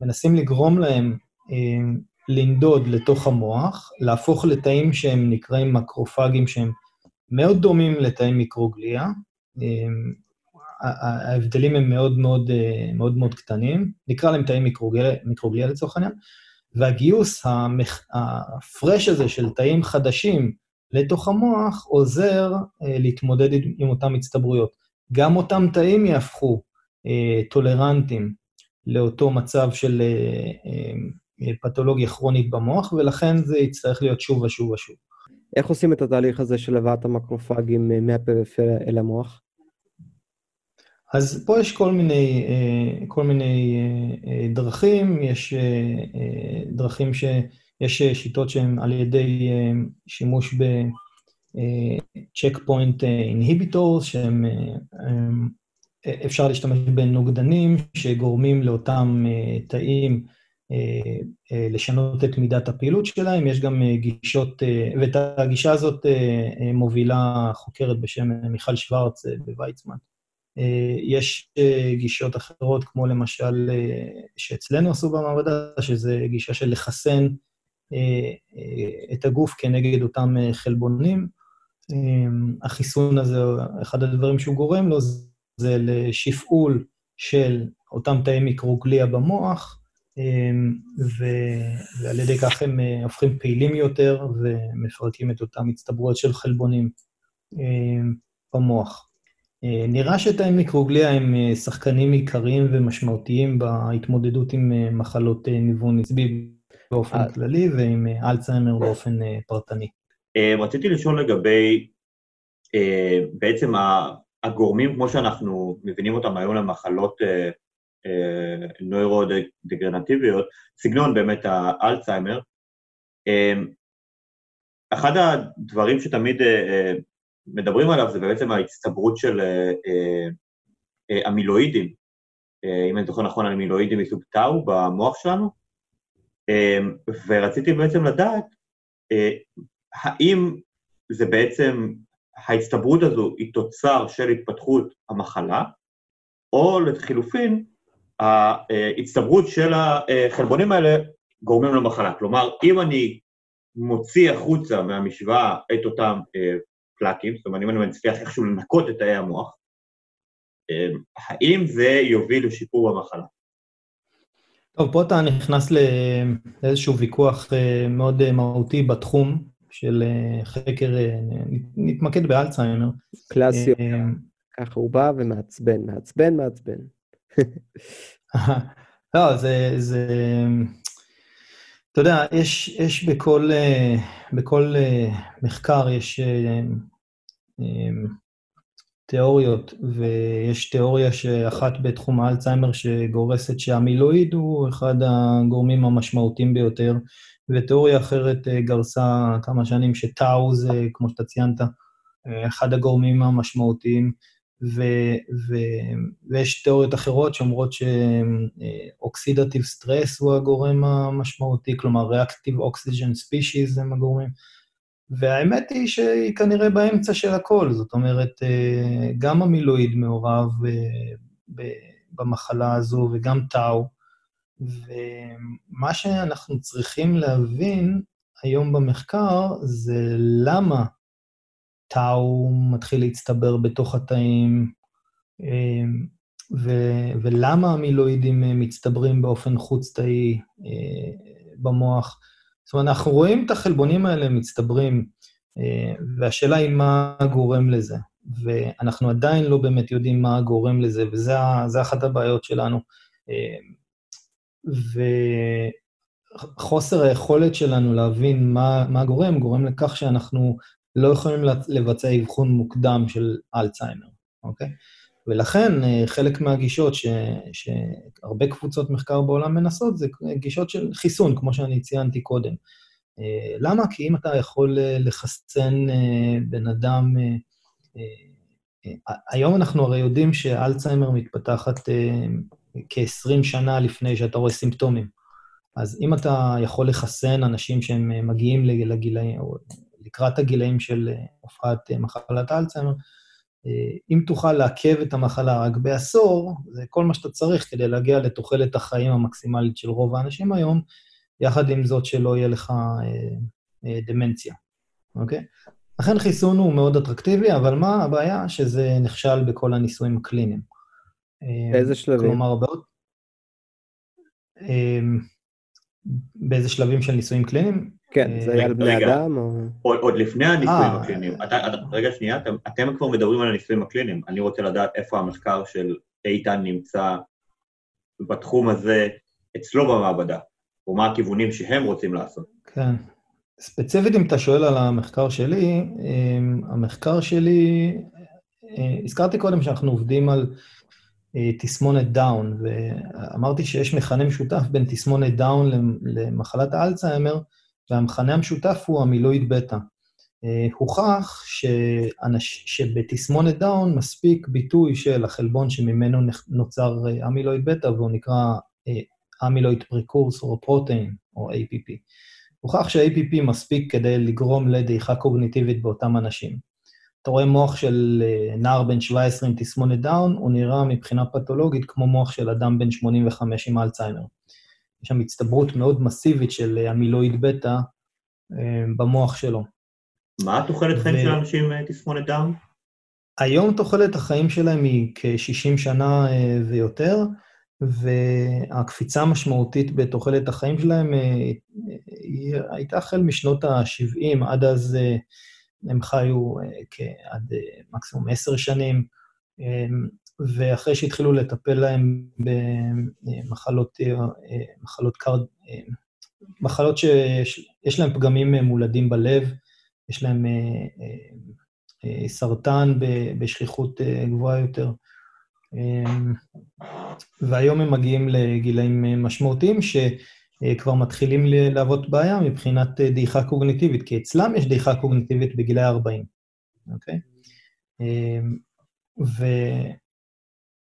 מנסים לגרום להם אה, לנדוד לתוך המוח, להפוך לתאים שהם נקראים מקרופגים שהם מאוד דומים לתאי מיקרוגליה. אה, ההבדלים הם מאוד מאוד, אה, מאוד מאוד קטנים, נקרא להם תאי מיקרוגליה, לצורך העניין, והגיוס המח... הפרש הזה של תאים חדשים לתוך המוח עוזר אה, להתמודד עם אותן הצטברויות. גם אותם תאים יהפכו אה, טולרנטים לאותו מצב של פתולוגיה כרונית במוח, ולכן זה יצטרך להיות שוב ושוב ושוב. איך עושים את התהליך הזה של הבאת המקרופגים מהפריפריה אל המוח? אז פה יש כל מיני, אה, כל מיני אה, דרכים, יש אה, דרכים ש... יש שיטות שהן על ידי שימוש ב-check point inhibitors, שהם... אפשר להשתמש בנוגדנים שגורמים לאותם תאים לשנות את מידת הפעילות שלהם. יש גם גישות, ואת הגישה הזאת מובילה חוקרת בשם מיכל שוורץ בוויצמן. אה, יש אה, גישות אחרות, כמו למשל, אה, שאצלנו עשו במעבדה, שזה גישה של לחסן את הגוף כנגד אותם חלבונים. החיסון הזה, אחד הדברים שהוא גורם לו, זה לשפעול של אותם תאי מיקרוגליה במוח, ועל ידי כך הם הופכים פעילים יותר ומפרקים את אותם הצטברויות של חלבונים במוח. אה, נראה שתאי מיקרוגליה הם אה, שחקנים עיקריים ומשמעותיים בהתמודדות עם אה, מחלות ניוון עצבי באופן כללי ועם אלצהיימר באופן פרטני. רציתי לשאול לגבי בעצם הגורמים, כמו שאנחנו מבינים אותם היום למחלות נוירו-דגרנטיביות, סגנון באמת האלצהיימר. אחד הדברים שתמיד מדברים עליו זה בעצם ההצטברות של אה, אה, אה, אם אני זוכר נכון, אמילואידים מסוג טאו במוח שלנו, ורציתי בעצם לדעת האם זה בעצם, ההצטברות הזו היא תוצר של התפתחות המחלה, או לחילופין, ההצטברות של החלבונים האלה גורמים למחלה. כלומר, אם אני מוציא החוצה מהמשוואה את אותם פלאקים, זאת אומרת, אם אני מצליח איכשהו לנקות את תאי המוח, אמ, האם זה יוביל לשיפור במחלה? טוב, פה אתה נכנס לאיזשהו ויכוח אה, מאוד אה, מהותי בתחום של אה, חקר, נתמקד באלצהיימר. קלאסי, ככה הוא בא ומעצבן, מעצבן, מעצבן. לא, זה, זה... אתה יודע, יש, יש בכל, בכל מחקר יש תיאוריות, ויש תיאוריה שאחת בתחום האלצהיימר שגורסת שהמילואיד הוא אחד הגורמים המשמעותיים ביותר, ותיאוריה אחרת אה, גרסה כמה שנים שטאו זה, כמו שאתה ציינת, אה, אחד הגורמים המשמעותיים, ו, ו, ויש תיאוריות אחרות שאומרות שאוקסידטיב סטרס הוא הגורם המשמעותי, כלומר ריאקטיב אוקסיג'ן ספישיז הם הגורמים. והאמת היא שהיא כנראה באמצע של הכל, זאת אומרת, גם המילואיד מעורב אה, במחלה הזו וגם טאו, ומה שאנחנו צריכים להבין היום במחקר זה למה טאו מתחיל להצטבר בתוך התאים, אה, ו- ולמה המילואידים מצטברים באופן חוץ-תאי במוח. זאת אומרת, אנחנו רואים את החלבונים האלה מצטברים, אה, והשאלה היא מה גורם לזה. ואנחנו עדיין לא באמת יודעים מה גורם לזה, וזה אחת הבעיות שלנו. אה, וחוסר היכולת שלנו להבין מה, מה גורם, גורם לכך שאנחנו לא יכולים לבצע אבחון מוקדם של אלצהיימר, אוקיי? ולכן אה, חלק מהגישות ש, שהרבה קבוצות מחקר בעולם מנסות זה גישות של חיסון, כמו שאני ציינתי קודם. אה, למה? כי אם אתה יכול אה, לחסן בן אדם היום אנחנו הרי יודעים שאלצהיימר מתפתחת אה, כ-20 שנה לפני שאתה רואה סימפטומים. אז אם אתה יכול לחסן אנשים שהם מגיעים לגילאים, או לקראת הגילאים של אה, הופעת מחלת אלצהיימר, אם תוכל לעכב את המחלה רק בעשור, זה כל מה שאתה צריך כדי להגיע לתוחלת החיים המקסימלית של רוב האנשים היום, יחד עם זאת שלא יהיה לך דמנציה, אוקיי? לכן חיסון הוא מאוד אטרקטיבי, אבל מה הבעיה? שזה נכשל בכל הניסויים הקליניים. באיזה שלבים? כלומר, בעוד... באיזה שלבים של ניסויים קליניים? כן, זה היה על בני אדם או... עוד, לפני הניסויים אה. הקליניים. אתה, רגע, שנייה, אתם, כבר מדברים על הניסויים הקליניים. אני רוצה לדעת איפה המחקר של איתן נמצא בתחום הזה אצלו במעבדה, או מה הכיוונים שהם רוצים לעשות. כן. ספציפית, אם אתה שואל על המחקר שלי, אמ, המחקר שלי, אה, הזכרתי קודם שאנחנו עובדים על אה, תסמונת דאון, ואמרתי שיש מכנה משותף בין תסמונת דאון למחלת האלצהיימר, והמכנה המשותף הוא עמילואיד בטא. אה, הוכח שאנש, שבתסמונת דאון מספיק ביטוי של החלבון שממנו נוצר עמילואיד בטא, והוא נקרא amyloid precursor protein, או APP. הוכח שה-APP מספיק כדי לגרום לדעיכה קוגניטיבית באותם אנשים. אתה רואה מוח של אה, נער בן 17 עם תסמונת דאון, הוא נראה מבחינה פתולוגית כמו מוח של אדם בן 85 עם אלצהיימר. יש שם הצטברות מאוד מסיבית של עמילואיד אה, בטא אה, במוח שלו. מה התוחלת חיים של אנשים עם תסמונת דאון? היום תוחלת החיים שלהם היא כ-60 שנה ויותר. והקפיצה המשמעותית בתוחלת החיים שלהם אה, היא הייתה החל משנות ה-70, עד אז אה, הם חיו אה, עד מקסימום עשר שנים, ואחרי שהתחילו לטפל להם במחלות, מחלות קרד, מחלות שיש להם פגמים מולדים בלב, יש להם סרטן בשכיחות גבוהה יותר, והיום הם מגיעים לגילאים משמעותיים שכבר מתחילים להוות בעיה מבחינת דעיכה קוגניטיבית, כי אצלם יש דעיכה קוגניטיבית בגילי 40, אוקיי? אמ,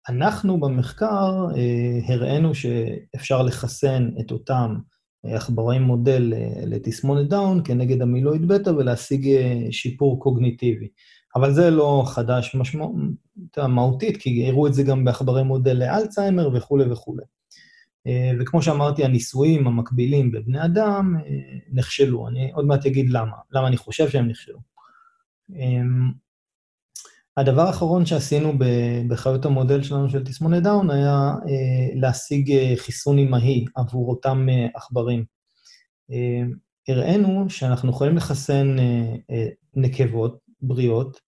ואנחנו במחקר אה, הראינו שאפשר לחסן את אותם עכברי מודל אה, לתסמונת דאון כנגד עמילואיד בטא ולהשיג אה, שיפור קוגניטיבי. אבל זה לא חדש משמעות, מהותית, כי הראו את זה גם בעכברי מודל לאלצהיימר וכולי וכולי. אה, וכמו שאמרתי, הניסויים המקבילים בבני אדם אה, נכשלו. אני עוד מעט אגיד למה, למה אני חושב שהם נכשלו. אה, הדבר האחרון שעשינו בחיות המודל שלנו של תסמונת דאון היה להשיג חיסון אימהי עבור אותם עכברים. הראינו שאנחנו יכולים לחסן נקבות בריאות,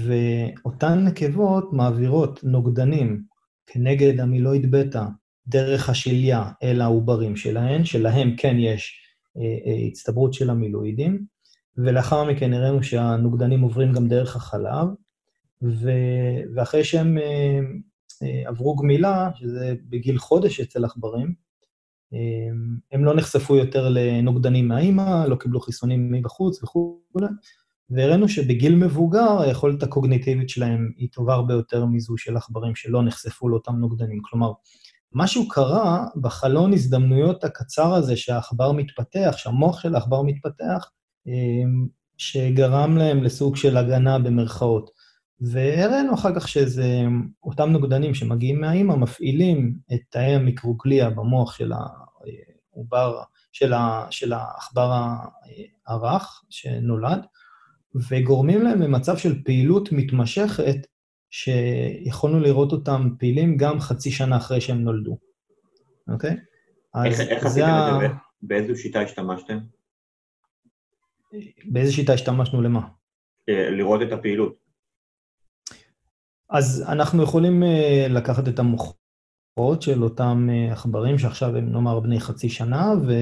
ואותן נקבות מעבירות נוגדנים כנגד המילואיד בטא דרך השליה אל העוברים שלהן, שלהם כן יש אה, אה, הצטברות של המילואידים, ולאחר מכן הראינו שהנוגדנים עוברים גם דרך החלב, ו... ואחרי שהם אה, עברו גמילה, שזה בגיל חודש אצל עכברים, הם לא נחשפו יותר לנוגדנים מהאימא, לא קיבלו חיסונים מבחוץ וכו', והראינו שבגיל מבוגר היכולת הקוגניטיבית שלהם היא טובה הרבה יותר מזו של עכברים שלא נחשפו לאותם נוגדנים. כלומר, משהו קרה בחלון הזדמנויות הקצר הזה שהעכבר מתפתח, שהמוח של העכבר מתפתח, שגרם להם לסוג של הגנה במרכאות. והראינו אחר כך שזה, אותם נוגדנים שמגיעים מהאימא מפעילים את תאי המיקרוגליה במוח של העובר, של העכבר הרך שנולד, וגורמים להם למצב של פעילות מתמשכת, שיכולנו לראות אותם פעילים גם חצי שנה אחרי שהם נולדו, אוקיי? איך, איך עשיתם ה... את זה? באיזו שיטה השתמשתם? באיזו שיטה השתמשנו למה? אה, לראות את הפעילות. אז אנחנו יכולים אה, לקחת את המוחות של אותם אה, עכברים שעכשיו הם נאמר בני חצי שנה, ו...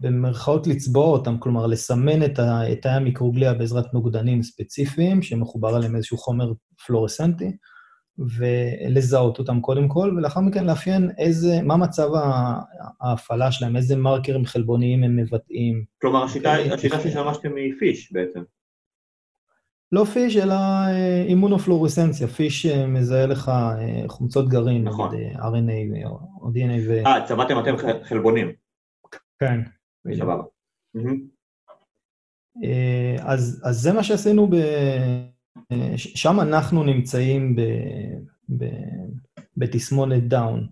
במרכאות לצבוע אותם, כלומר לסמן את תאי המיקרוגליה בעזרת נוגדנים ספציפיים, שמחובר עליהם איזשהו חומר פלורסנטי, ולזהות אותם קודם כל, ולאחר מכן לאפיין איזה, מה מצב ההפעלה שלהם, איזה מרקרים חלבוניים הם מבטאים. כלומר, השיטה, השיטה ששמשתם היא פיש בעצם. לא פיש, אלא אה, אימונופלורסנציה. פיש אה, מזהה לך אה, חומצות גרעין, נכון. נגיד RNA או DNA ו... אה, צבעתם אתם חלבונים, כן. סבבה. אז, אז זה מה שעשינו, ב... אה, שם אנחנו נמצאים ב... ב... בתסמונת דאון.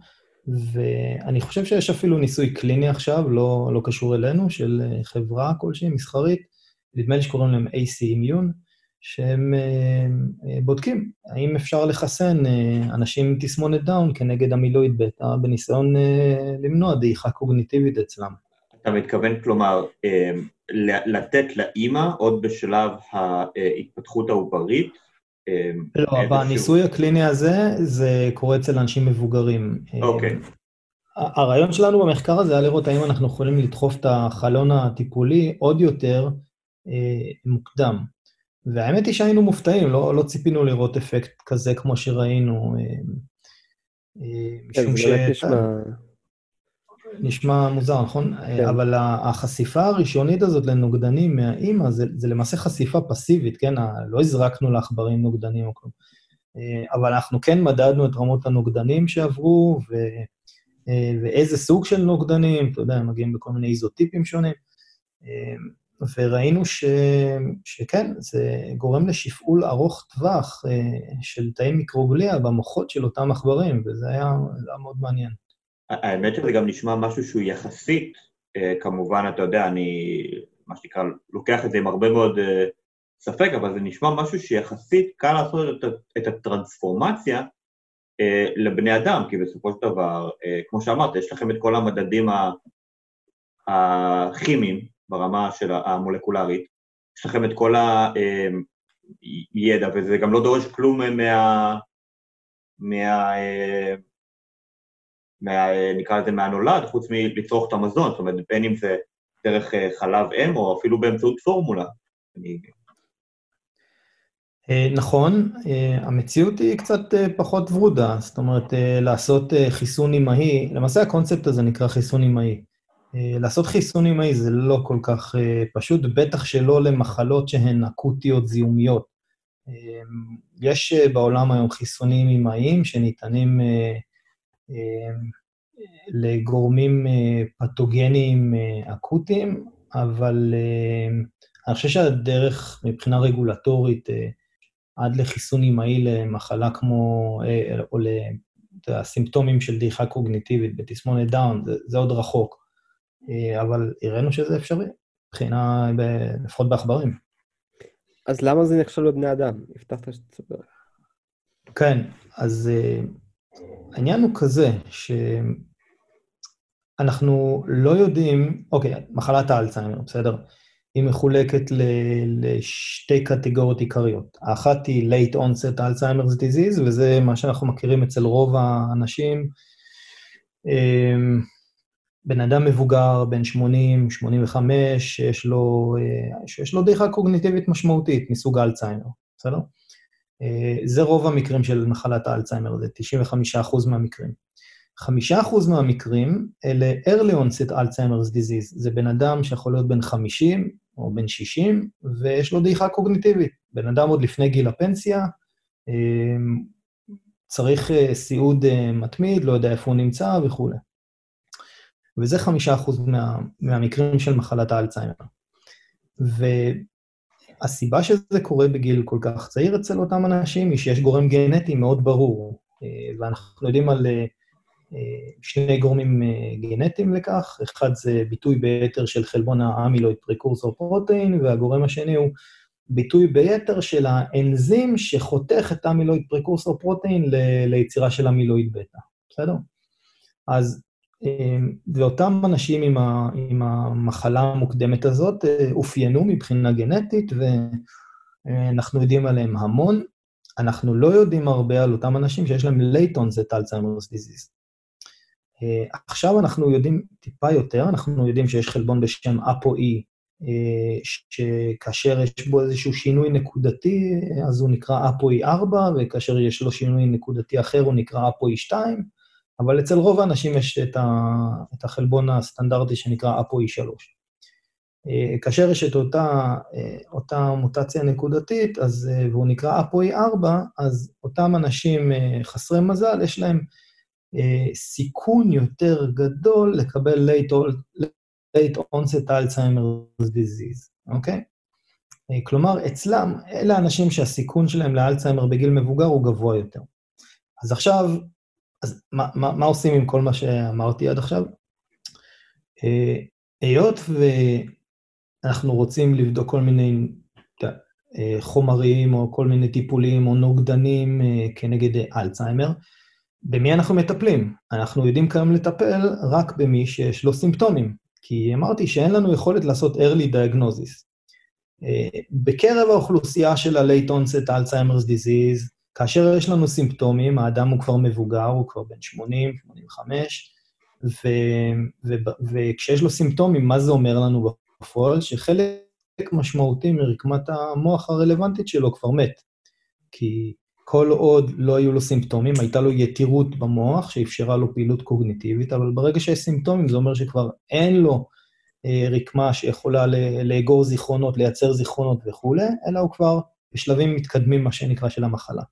ואני חושב שיש אפילו ניסוי קליני עכשיו, לא, לא קשור אלינו, של אה, חברה כלשהי, מסחרית, נדמה לי שקוראים להם AC Immune, שהם אה, בודקים האם אפשר לחסן אנשים עם תסמונת דאון כנגד עמילואיד בטא, בניסיון למנוע דעיכה קוגניטיבית אצלם. אתה מתכוון, כלומר, לתת לאימא עוד בשלב ההתפתחות העוברית? אה, לא, איזשהו- בניסוי הקליני הזה, זה קורה אצל אנשים מבוגרים. אוקיי. ה- הרעיון שלנו במחקר הזה היה לראות האם אנחנו יכולים לדחוף את החלון הטיפולי עוד יותר אה, מוקדם. והאמת היא שהיינו מופתעים, לא, לא ציפינו לראות אפקט כזה כמו שראינו, אה, אה, כן, משום זה באמת נשמע... מוזר, נכון? כן. אבל החשיפה הראשונית הזאת לנוגדנים מהאימא, זה, זה למעשה חשיפה פסיבית, כן? לא הזרקנו לעכברים נוגדנים או כלום. אה, אבל אנחנו כן מדדנו את רמות הנוגדנים שעברו, ו, אה, ואיזה סוג של נוגדנים, אתה יודע, הם מגיעים בכל מיני איזוטיפים שונים. אה, וראינו ש, שכן, זה גורם לשפעול ארוך טווח אה, של תאי מיקרוגליה במוחות של אותם עכברים, וזה היה, היה מאוד מעניין. האמת שזה גם נשמע משהו שהוא יחסית, אה, כמובן, אתה יודע, אני, מה שנקרא, לוקח את זה עם הרבה מאוד אה, ספק, אבל זה נשמע משהו שיחסית קל לעשות את, את הטרנספורמציה אה, לבני אדם, כי בסופו של דבר, כמו שאמרת, יש לכם את כל המדדים הכימיים ברמה של המולקולרית, יש לכם את כל הידע, וזה גם לא דורש כלום מה... מה מה, נקרא לזה מהנולד, חוץ מלצרוך את המזון, זאת אומרת, בין אם זה דרך אה, חלב אם או אפילו באמצעות פורמולה. אני... אה, נכון, אה, המציאות היא קצת פחות ורודה, זאת אומרת, לעשות חיסון אימהי, למעשה הקונספט הזה נקרא חיסון אימהי. לעשות חיסון אימהי זה לא כל כך פשוט, בטח שלא למחלות שהן אקוטיות זיהומיות. יש בעולם היום חיסונים אימהיים שניתנים לגורמים אה, פתוגניים אה, אקוטיים, אבל אה, אני חושב שהדרך מבחינה רגולטורית אה, עד לחיסון אימהי למחלה כמו, אה, או לסימפטומים של דעיכה קוגניטיבית בתסמונת דאון, זה, זה עוד רחוק. אה, אבל הראינו שזה אפשרי, מבחינה, לפחות בעכברים. אז למה זה נכשל בבני אדם? הבטחת שתספר. כן, אז העניין הוא כזה, שאנחנו לא יודעים, אוקיי, מחלת האלצהיימר, בסדר? היא מחולקת ל- לשתי קטגוריות עיקריות. האחת היא late onset Alzheimer's disease, וזה מה שאנחנו מכירים אצל רוב האנשים. אמ, בן אדם מבוגר, בן 80, 85, שיש אה, שיש לו דעיכה קוגניטיבית משמעותית מסוג האלצהיימר, בסדר? אה, זה רוב המקרים של מחלת האלצהיימר, זה 95% מהמקרים. 5% מהמקרים אלה early onset Alzheimer's disease, זה בן אדם שיכול להיות בן 50 או בן 60, ויש לו דעיכה קוגניטיבית. בן אדם עוד לפני גיל הפנסיה, אה, צריך אה, סיעוד מתמיד, לא יודע איפה הוא נמצא וכולי. וזה 5% מה, מהמקרים של מחלת האלצהיימר. והסיבה שזה קורה בגיל כל כך צעיר אצל אותם אנשים היא שיש גורם גנטי מאוד ברור, אה, ואנחנו יודעים על אה, אה, שני גורמים גנטיים לכך, אחד זה ביטוי ביתר של חלבון האמילויד פרקורסור פרוטאין, והגורם השני הוא ביטוי ביתר של האנזים שחותך את האמילויד פרקורסור פרוטאין ליצירה של אמילויד בטא, בסדר? אז ואותם אנשים עם, ה, עם המחלה המוקדמת הזאת אה, אופיינו מבחינה גנטית, ואנחנו יודעים עליהם המון. אנחנו לא יודעים הרבה על אותם אנשים שיש להם late onset Alzheimer's disease. Uh, עכשיו אנחנו יודעים טיפה יותר, אנחנו יודעים שיש חלבון בשם ApoE, uh, שכאשר יש בו איזשהו שינוי נקודתי, אז הוא נקרא ApoE 4, וכאשר יש לו שינוי נקודתי אחר הוא נקרא ApoE 2, אבל אצל רוב האנשים יש את, ה, את החלבון הסטנדרטי שנקרא ApoE 3. כאשר יש את אותה, אותה מוטציה נקודתית, אז, והוא נקרא אפוי 4, אז אותם אנשים חסרי מזל, יש להם סיכון יותר גדול לקבל late, onset Alzheimer's disease, אוקיי? כלומר, אצלם, אלה האנשים שהסיכון שלהם לאלצהיימר בגיל מבוגר הוא גבוה יותר. אז עכשיו, אז מה, מה, מה עושים עם כל מה שאמרתי עד עכשיו? היות ואנחנו רוצים לבדוק כל מיני חומרים או כל מיני טיפולים או נוגדנים כנגד אלצהיימר, במי אנחנו מטפלים? אנחנו יודעים כיום לטפל רק במי שיש לו סימפטומים, כי אמרתי שאין לנו יכולת לעשות early diagnosis. בקרב האוכלוסייה של ה-late onset Alzheimer's disease, כאשר יש לנו סימפטומים, האדם הוא כבר מבוגר, הוא כבר בן 80, 85, ו, ו, וכשיש לו סימפטומים, מה זה אומר לנו בפועל? שחלק משמעותי מרקמת המוח הרלוונטית שלו כבר מת. כי כל עוד לא היו לו סימפטומים, הייתה לו יתירות במוח שאפשרה לו פעילות קוגניטיבית, אבל ברגע שיש סימפטומים זה אומר שכבר אין לו אה, רקמה שיכולה לאגור זיכרונות, לייצר זיכרונות וכולי, אלא הוא כבר בשלבים מתקדמים, מה שנקרא, של המחלה.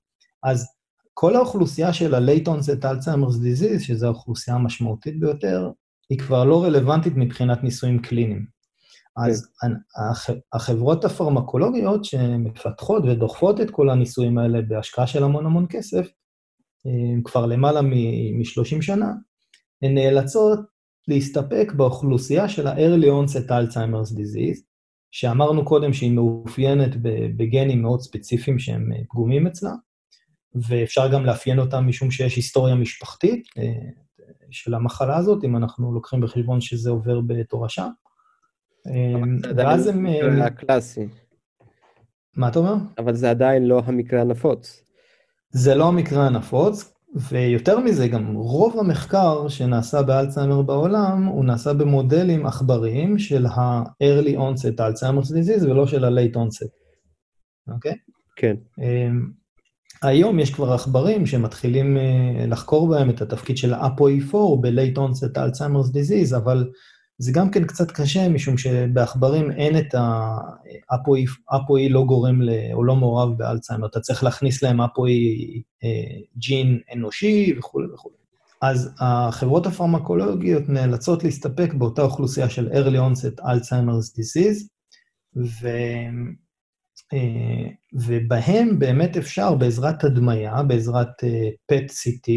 אז כל האוכלוסייה של ה-late onset Alzheimer's disease, שזו האוכלוסייה המשמעותית ביותר, היא כבר לא רלוונטית מבחינת ניסויים קליניים. אז כן. החברות הפרמקולוגיות שמפתחות ודוחפות את כל הניסויים האלה בהשקעה של המון המון כסף, כבר למעלה מ-30 שנה, הן נאלצות להסתפק באוכלוסייה של ה-early onset Alzheimer's disease, שאמרנו קודם שהיא מאופיינת בגנים מאוד ספציפיים שהם פגומים אצלה, ואפשר גם לאפיין אותם משום שיש היסטוריה משפחתית אה, של המחלה הזאת, אם אנחנו לוקחים בחשבון שזה עובר בתורשה. אה, ואז הם... זה המקרה הקלאסי. מה אתה אומר? אבל זה עדיין לא המקרה הנפוץ. זה לא המקרה הנפוץ, ויותר מזה, גם רוב המחקר שנעשה באלצהיימר בעולם, הוא נעשה במודלים עכבריים של ה-early onset Alzheimer's disease ולא של ה-late onset, אוקיי? Okay? כן. היום יש כבר עכברים שמתחילים uh, לחקור בהם את התפקיד של APOE4 ב-late onset Alzheimer's disease, אבל זה גם כן קצת קשה, משום שבעכברים אין את ה-APOE, לא גורם ל, או לא מעורב באלצהיימר, אתה צריך להכניס להם APOE ג'ין אנושי וכולי וכולי. אז החברות הפרמקולוגיות נאלצות להסתפק באותה אוכלוסייה של early onset Alzheimer's disease, ו... אה, ובהם באמת אפשר בעזרת הדמיה, בעזרת אה, CT,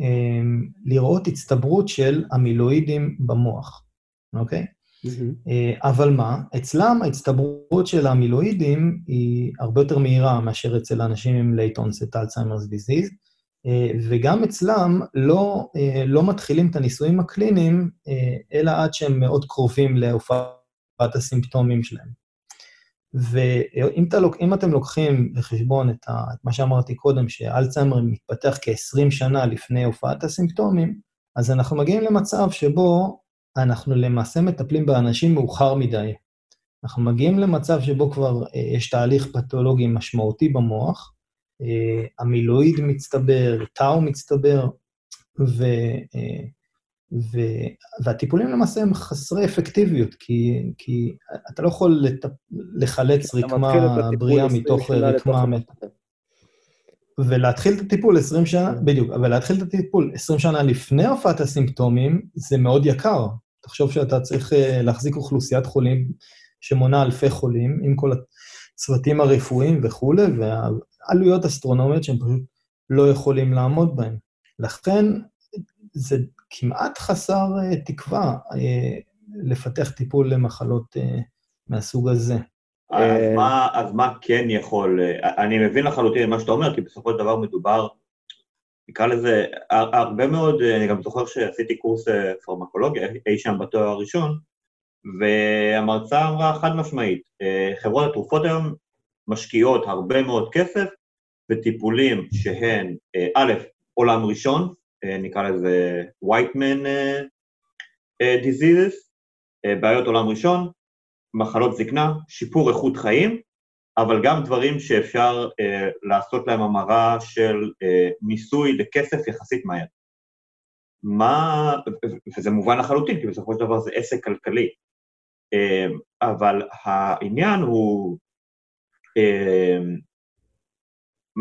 אה, לראות הצטברות של המילואידים במוח, אוקיי? Mm-hmm. אבל מה? אצלם ההצטברות של המילואידים היא הרבה יותר מהירה מאשר אצל האנשים עם late onset Alzheimer's disease, וגם אצלם לא, לא מתחילים את הניסויים הקליניים, אלא עד שהם מאוד קרובים להופעת הסימפטומים שלהם. ואם אתה, אתם לוקחים בחשבון את, ה, את מה שאמרתי קודם, שאלצהיימר מתפתח כ-20 שנה לפני הופעת הסימפטומים, אז אנחנו מגיעים למצב שבו אנחנו למעשה מטפלים באנשים מאוחר מדי. אנחנו מגיעים למצב שבו כבר אה, יש תהליך פתולוגי משמעותי במוח, אה, המילואיד מצטבר, טאו מצטבר, ו... אה, ו... והטיפולים למעשה הם חסרי אפקטיביות, כי, כי אתה לא יכול לת... לחלץ רקמה בריאה מתוך רקמה מתה. ולהתחיל את הטיפול 20 שנה, כן. בדיוק, אבל להתחיל את הטיפול 20 שנה לפני הופעת הסימפטומים, זה מאוד יקר. תחשוב שאתה צריך אה, להחזיק אוכלוסיית חולים שמונה אלפי חולים, עם כל הצוותים הרפואיים וכולי, והעלויות אסטרונומיות שהם פשוט לא יכולים לעמוד בהן. לכן, זה כמעט חסר uh, תקווה uh, לפתח טיפול למחלות uh, מהסוג הזה. אז מה, אז מה כן יכול, אני מבין לחלוטין מה שאתה אומר, כי בסופו של דבר מדובר, נקרא לזה, הרבה מאוד, אני גם זוכר שעשיתי קורס פרמקולוגיה אי שם בתואר הראשון, והמרצה אמרה חד משמעית, חברות התרופות היום משקיעות הרבה מאוד כסף בטיפולים שהן, א', עולם ראשון, אה, נקרא לזה white man uh, uh, diseases, בעיות עולם ראשון, מחלות זקנה, שיפור איכות חיים, אבל גם דברים שאפשר לעשות להם המרה של מיסוי לכסף יחסית מהר. מה, וזה מובן לחלוטין, כי בסופו של דבר זה עסק כלכלי. אבל העניין הוא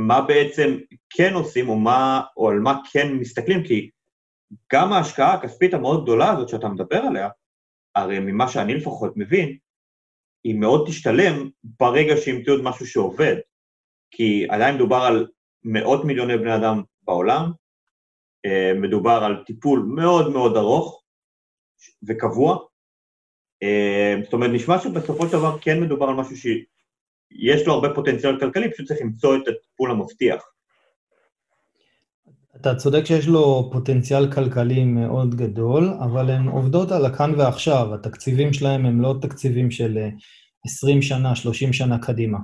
מה בעצם כן עושים, או, מה, או על מה כן מסתכלים, כי גם ההשקעה הכספית המאוד גדולה הזאת שאתה מדבר עליה, הרי ממה שאני לפחות מבין, היא מאוד תשתלם ברגע שימצאו את משהו שעובד. כי עדיין מדובר על מאות מיליוני בני אדם בעולם, אה, מדובר על טיפול מאוד מאוד ארוך וקבוע, אה, זאת אומרת, נשמע שבסופו של דבר כן מדובר על משהו שיש לו הרבה פוטנציאל כלכלי, פשוט צריך למצוא את הטיפול המבטיח. אתה צודק שיש לו פוטנציאל כלכלי מאוד גדול, אבל הן עובדות על הכאן ועכשיו. התקציבים שלהם הם לא תקציבים של 20 אה, שנה, 30 שנה קדימה.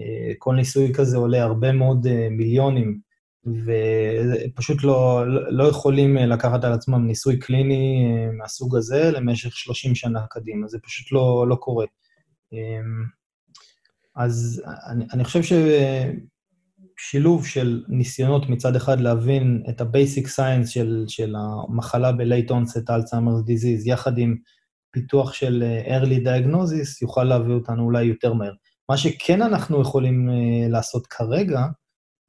אה, כל ניסוי כזה עולה הרבה מאוד אה, מיליונים, ופשוט לא, לא יכולים לקחת על עצמם ניסוי קליני מהסוג הזה למשך 30 שנה קדימה. זה פשוט לא, לא קורה. אז אני, אני חושב ש... שילוב של ניסיונות מצד אחד להבין את ה-basic science של, של המחלה ב-late onset Alzheimer's disease, יחד עם פיתוח של אה, early diagnosis, יוכל להביא אותנו אולי יותר מהר. מה שכן אנחנו יכולים uh, לעשות כרגע,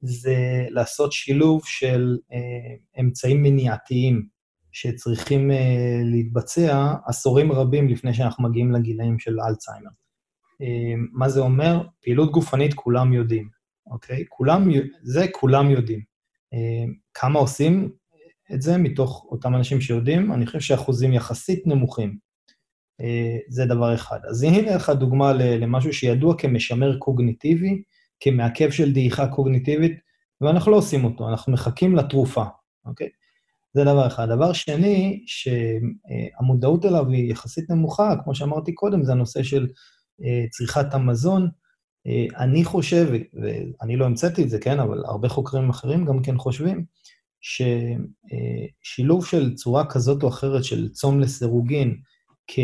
זה לעשות שילוב של uh, אמצעים מניעתיים שצריכים להתבצע עשורים רבים לפני שאנחנו מגיעים לגילאים של אלצהיימר. Uh, מה זה אומר? פעילות גופנית כולם יודעים. אוקיי? כולם, זה כולם יודעים. אה, כמה עושים את זה מתוך אותם אנשים שיודעים? אני חושב שאחוזים יחסית נמוכים. אה, זה דבר אחד. אז הנה לך דוגמה למשהו שידוע כמשמר קוגניטיבי, כמעכב של דעיכה קוגניטיבית, ואנחנו לא עושים אותו, אנחנו מחכים לתרופה, אוקיי? זה דבר אחד. דבר שני, שהמודעות אליו היא יחסית נמוכה, כמו שאמרתי קודם, זה הנושא של אה, צריכת המזון. אה, אני חושב, ואני לא המצאתי את זה, כן, אבל הרבה חוקרים אחרים גם כן חושבים, ששילוב של צורה כזאת או אחרת של צום לסירוגין כ,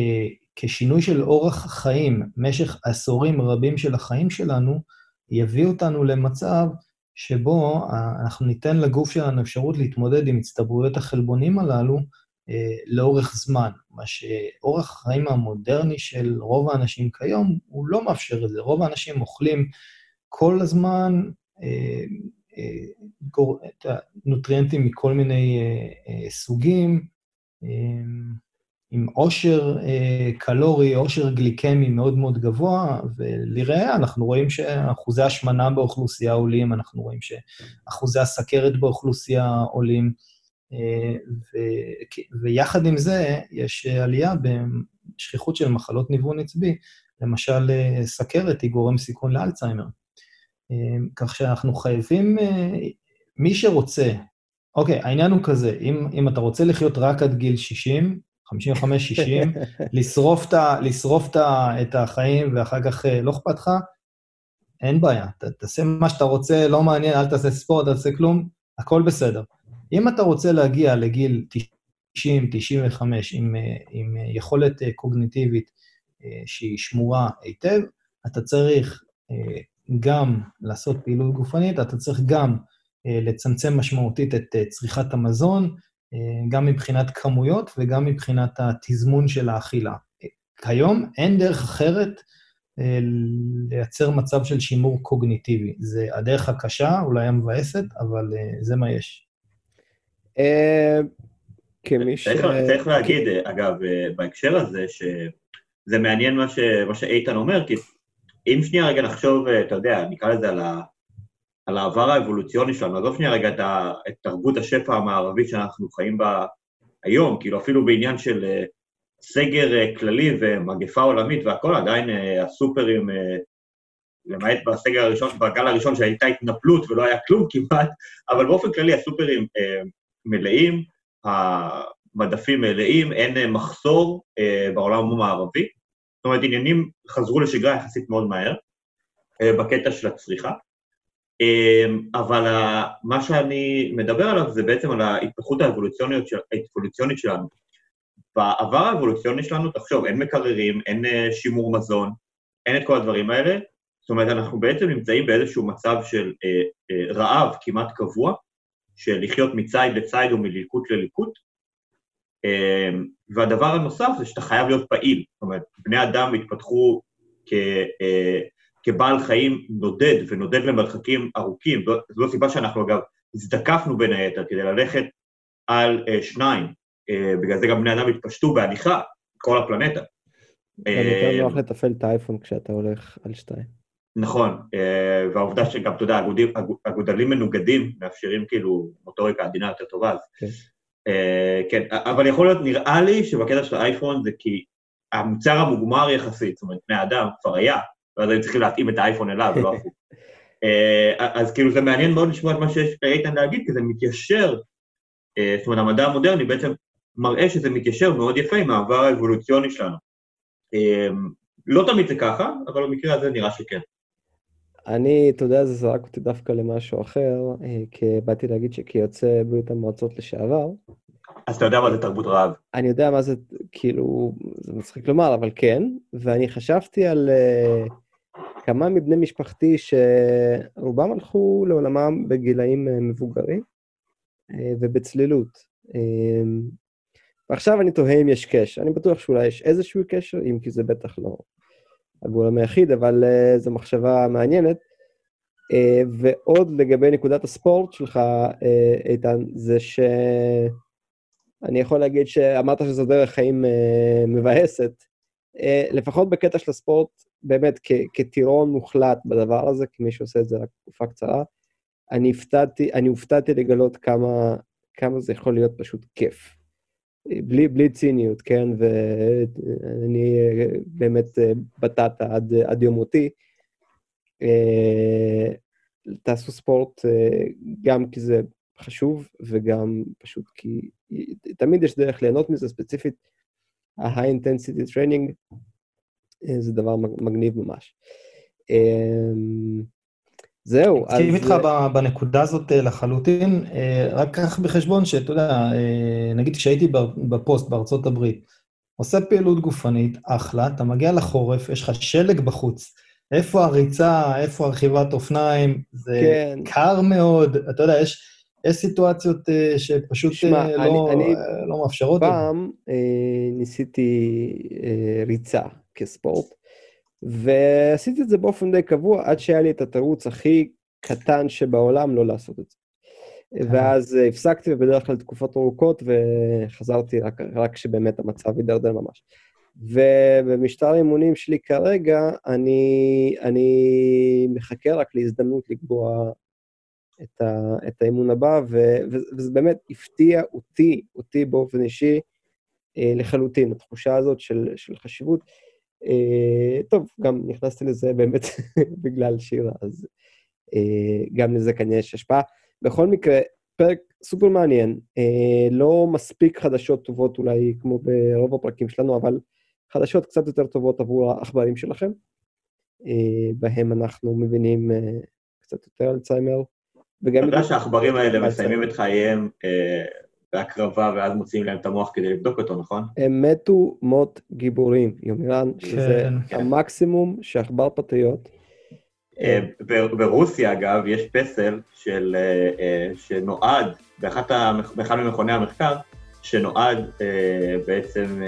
כשינוי של אורח חיים משך עשורים רבים של החיים שלנו, יביא אותנו למצב שבו אנחנו ניתן לגוף שלנו אפשרות להתמודד עם הצטברויות החלבונים הללו אה, לאורך זמן, מה שאורח החיים המודרני של רוב האנשים כיום, הוא לא מאפשר את זה. רוב האנשים אוכלים כל הזמן אה, אה, נוטריאנטים מכל מיני סוגים, עם עושר קלורי, עושר גליקמי מאוד מאוד גבוה, ולראה, אנחנו רואים שאחוזי השמנה באוכלוסייה עולים, אנחנו רואים שאחוזי הסכרת באוכלוסייה עולים. ו... ויחד עם זה, יש עלייה בשכיחות של מחלות ניוון עצבי, למשל סכרת היא גורם סיכון לאלצהיימר. כך שאנחנו חייבים, מי שרוצה, אוקיי, העניין הוא כזה, אם, אם אתה רוצה לחיות רק עד גיל 60, 55-60, לשרוף, את, לשרוף את, את החיים ואחר כך לא אכפת לך, אין בעיה. ת, תעשה מה שאתה רוצה, לא מעניין, אל תעשה ספורט, אל תעשה כלום, הכל בסדר. אם אתה רוצה להגיע לגיל 90-95 עם, עם יכולת קוגניטיבית אה, שהיא שמורה היטב, אתה צריך אה, גם לעשות פעילות גופנית, אתה צריך גם אה, לצמצם משמעותית את צריכת המזון, גם מבחינת כמויות וגם מבחינת התזמון של האכילה. כיום אין דרך אחרת לייצר מצב של שימור קוגניטיבי. זה הדרך הקשה, אולי המבאסת, אבל זה מה יש. אה, כמי ש... צריך להגיד, אגב, אה, בהקשר הזה, שזה מעניין מה, ש... מה שאיתן אומר, כי אם שנייה רגע נחשוב, אה, אתה יודע, נקרא לזה על, ה... על העבר האבולוציוני שלנו, עזוב שנייה רגע את, ה... את תרבות השפע המערבית שאנחנו חיים בה היום, כאילו אפילו בעניין של סגר כללי ומגפה עולמית והכל, עדיין הסופרים, למעט בסגר הראשון, בגל הראשון שהייתה התנפלות ולא היה כלום כמעט, אבל באופן כללי הסופרים מלאים, המדפים מלאים, אין מחסור אה, בעולם המערבי. זאת אומרת, עניינים חזרו לשגרה יחסית מאוד מהר, אה, בקטע של הצריכה. אה, אבל מה שאני מדבר עליו זה בעצם על ההתפתחות האבולוציונית, של, האבולוציונית שלנו. בעבר האבולוציוני שלנו, תחשוב, אין מקררים, אין שימור מזון, אין את כל הדברים האלה. זאת אומרת, אנחנו בעצם נמצאים באיזשהו מצב של אה, אה, רעב כמעט קבוע, של לחיות מציד לציד ומליקוט לליקוט, אמ, והדבר הנוסף זה שאתה חייב להיות פעיל, זאת אומרת, בני אדם התפתחו כ, אה, כבעל חיים נודד, ונודד למרחקים ארוכים, זו, זו הסיבה שאנחנו אגב הזדקפנו בין היתר כדי ללכת על uh, שניים, uh, בגלל זה גם בני אדם התפשטו בהליכה, כל הפלנטה. גם יותר נוח לתפעל את האייפון כשאתה הולך על שתיים. נכון, uh, והעובדה שגם, אתה יודע, אגודלים מנוגדים מאפשרים כאילו מוטוריקה עדינה יותר טובה, אז... כן. Uh, כן, אבל יכול להיות, נראה לי שבקטע של האייפון זה כי המוצר המוגמר יחסית, זאת אומרת, בני אדם כבר היה, ואז היו צריכים להתאים את האייפון אליו, לא הפוך. אז כאילו זה מעניין מאוד לשמוע את מה שיש לאיתן להגיד, כי זה מתיישר, זאת אומרת, המדע המודרני בעצם מראה שזה מתיישר מאוד יפה עם העבר האבולוציוני שלנו. לא תמיד זה ככה, אבל במקרה הזה נראה שכן. אני, אתה יודע, זה זרק אותי דווקא למשהו אחר, כי באתי להגיד שכיוצא ברית המועצות לשעבר, אז אתה יודע מה זה תרבות רעב. אני יודע מה זה, כאילו, זה מצחיק לומר, אבל כן, ואני חשבתי על uh, כמה מבני משפחתי שרובם הלכו לעולמם בגילאים uh, מבוגרים uh, ובצלילות. ועכשיו אני תוהה אם יש קשר. אני בטוח שאולי יש איזשהו קשר, אם כי זה בטח לא הגורם היחיד, אבל uh, זו מחשבה מעניינת. Uh, ועוד לגבי נקודת הספורט שלך, uh, איתן, זה ש... אני יכול להגיד שאמרת שזו דרך חיים uh, מבאסת. Uh, לפחות בקטע של הספורט, באמת כ- כטירון מוחלט בדבר הזה, כמי שעושה את זה רק תקופה קצרה, אני הופתעתי, אני הופתעתי לגלות כמה, כמה זה יכול להיות פשוט כיף. בלי, בלי ציניות, כן? ואני באמת בטטה עד, עד יום מותי. תעשו ספורט גם כי זה חשוב, וגם פשוט כי תמיד יש דרך ליהנות מזה, ספציפית ה-high intensity training אה, זה דבר מגניב ממש. זהו, אז... מסכים איתך בנקודה הזאת אה, לחלוטין, אה, רק קח בחשבון שאתה יודע, נגיד כשהייתי בפוסט בארצות הברית, עושה פעילות גופנית, אחלה, אתה מגיע לחורף, יש לך שלג בחוץ. איפה הריצה, איפה רכיבת אופניים, זה כן. קר מאוד, אתה יודע, יש... יש סיטואציות שפשוט שמה, לא, אני, אני לא מאפשרות. פעם uh, ניסיתי uh, ריצה כספורט, ועשיתי את זה באופן די קבוע, עד שהיה לי את התירוץ הכי קטן שבעולם לא לעשות את זה. ואז uh, הפסקתי, ובדרך כלל תקופות ארוכות, וחזרתי רק כשבאמת המצב הידרדר ממש. ובמשטר האימונים שלי כרגע, אני, אני מחכה רק להזדמנות לקבוע את, ה, את האימון הבא, ו, וזה באמת הפתיע אותי, אותי באופן אישי, אה, לחלוטין, התחושה הזאת של, של חשיבות. אה, טוב, גם נכנסתי לזה באמת בגלל שירה, אז אה, גם לזה כנראה יש השפעה. בכל מקרה, פרק סופר מעניין, אה, לא מספיק חדשות טובות אולי כמו ברוב הפרקים שלנו, אבל חדשות קצת יותר טובות עבור העכברים שלכם, בהם אנחנו מבינים קצת יותר על ציימר, וגם... אתה יודע שהעכברים האלה מסיימים את חייהם אה, בהקרבה ואז מוציאים להם את המוח כדי לבדוק אותו, נכון? הם מתו מות גיבורים, יומירן, כן, שזה כן. המקסימום שעכבר פטריוט. אה, ברוסיה, אגב, יש פסל של, אה, שנועד, באחד ממכוני המחקר, שנועד בעצם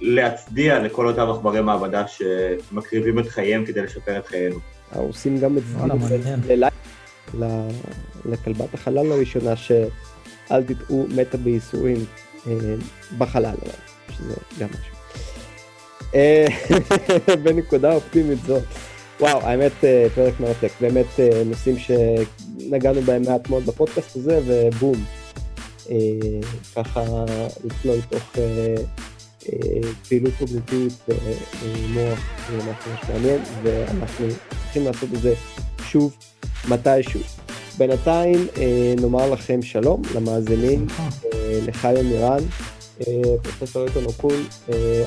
להצדיע לכל אותם עכברי מעבדה שמקריבים את חייהם כדי לשפר את חיינו. עושים גם את זה לכלבת החלל הראשונה, שאל תטעו, מתה בייסורים אה, בחלל, שזה גם משהו. אה, בנקודה אופטימית זו. וואו, האמת, אה, פרק מרתק. באמת נושאים שנגענו בהם מעט מאוד בפודקאסט הזה, ובום. ככה לצלול תוך פעילות קוגניטיבית ומוח, זה ממש מעניין, ואנחנו צריכים לעשות את זה שוב מתישהו. בינתיים אה, נאמר לכם שלום למאזינים, אה, לחיים מירן, אה, פרופסור איתן אוקול,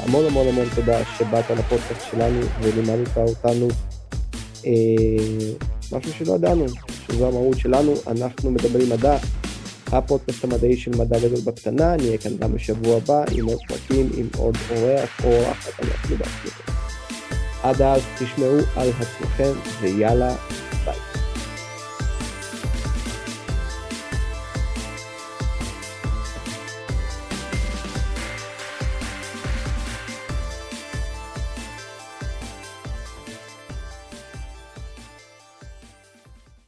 המון המון המון תודה שבאת לפודקאסט שלנו ולימדת אותנו. משהו שלא ידענו, שזו המהות שלנו, אנחנו מדברים מדע, הפודקאסט המדעי של מדע גדול בקטנה, נהיה כאן גם בשבוע הבא עם עוד פרקים, עם עוד אורח או אורחת, אנחנו בעצמנו. עד אז תשמעו על עצמכם ויאללה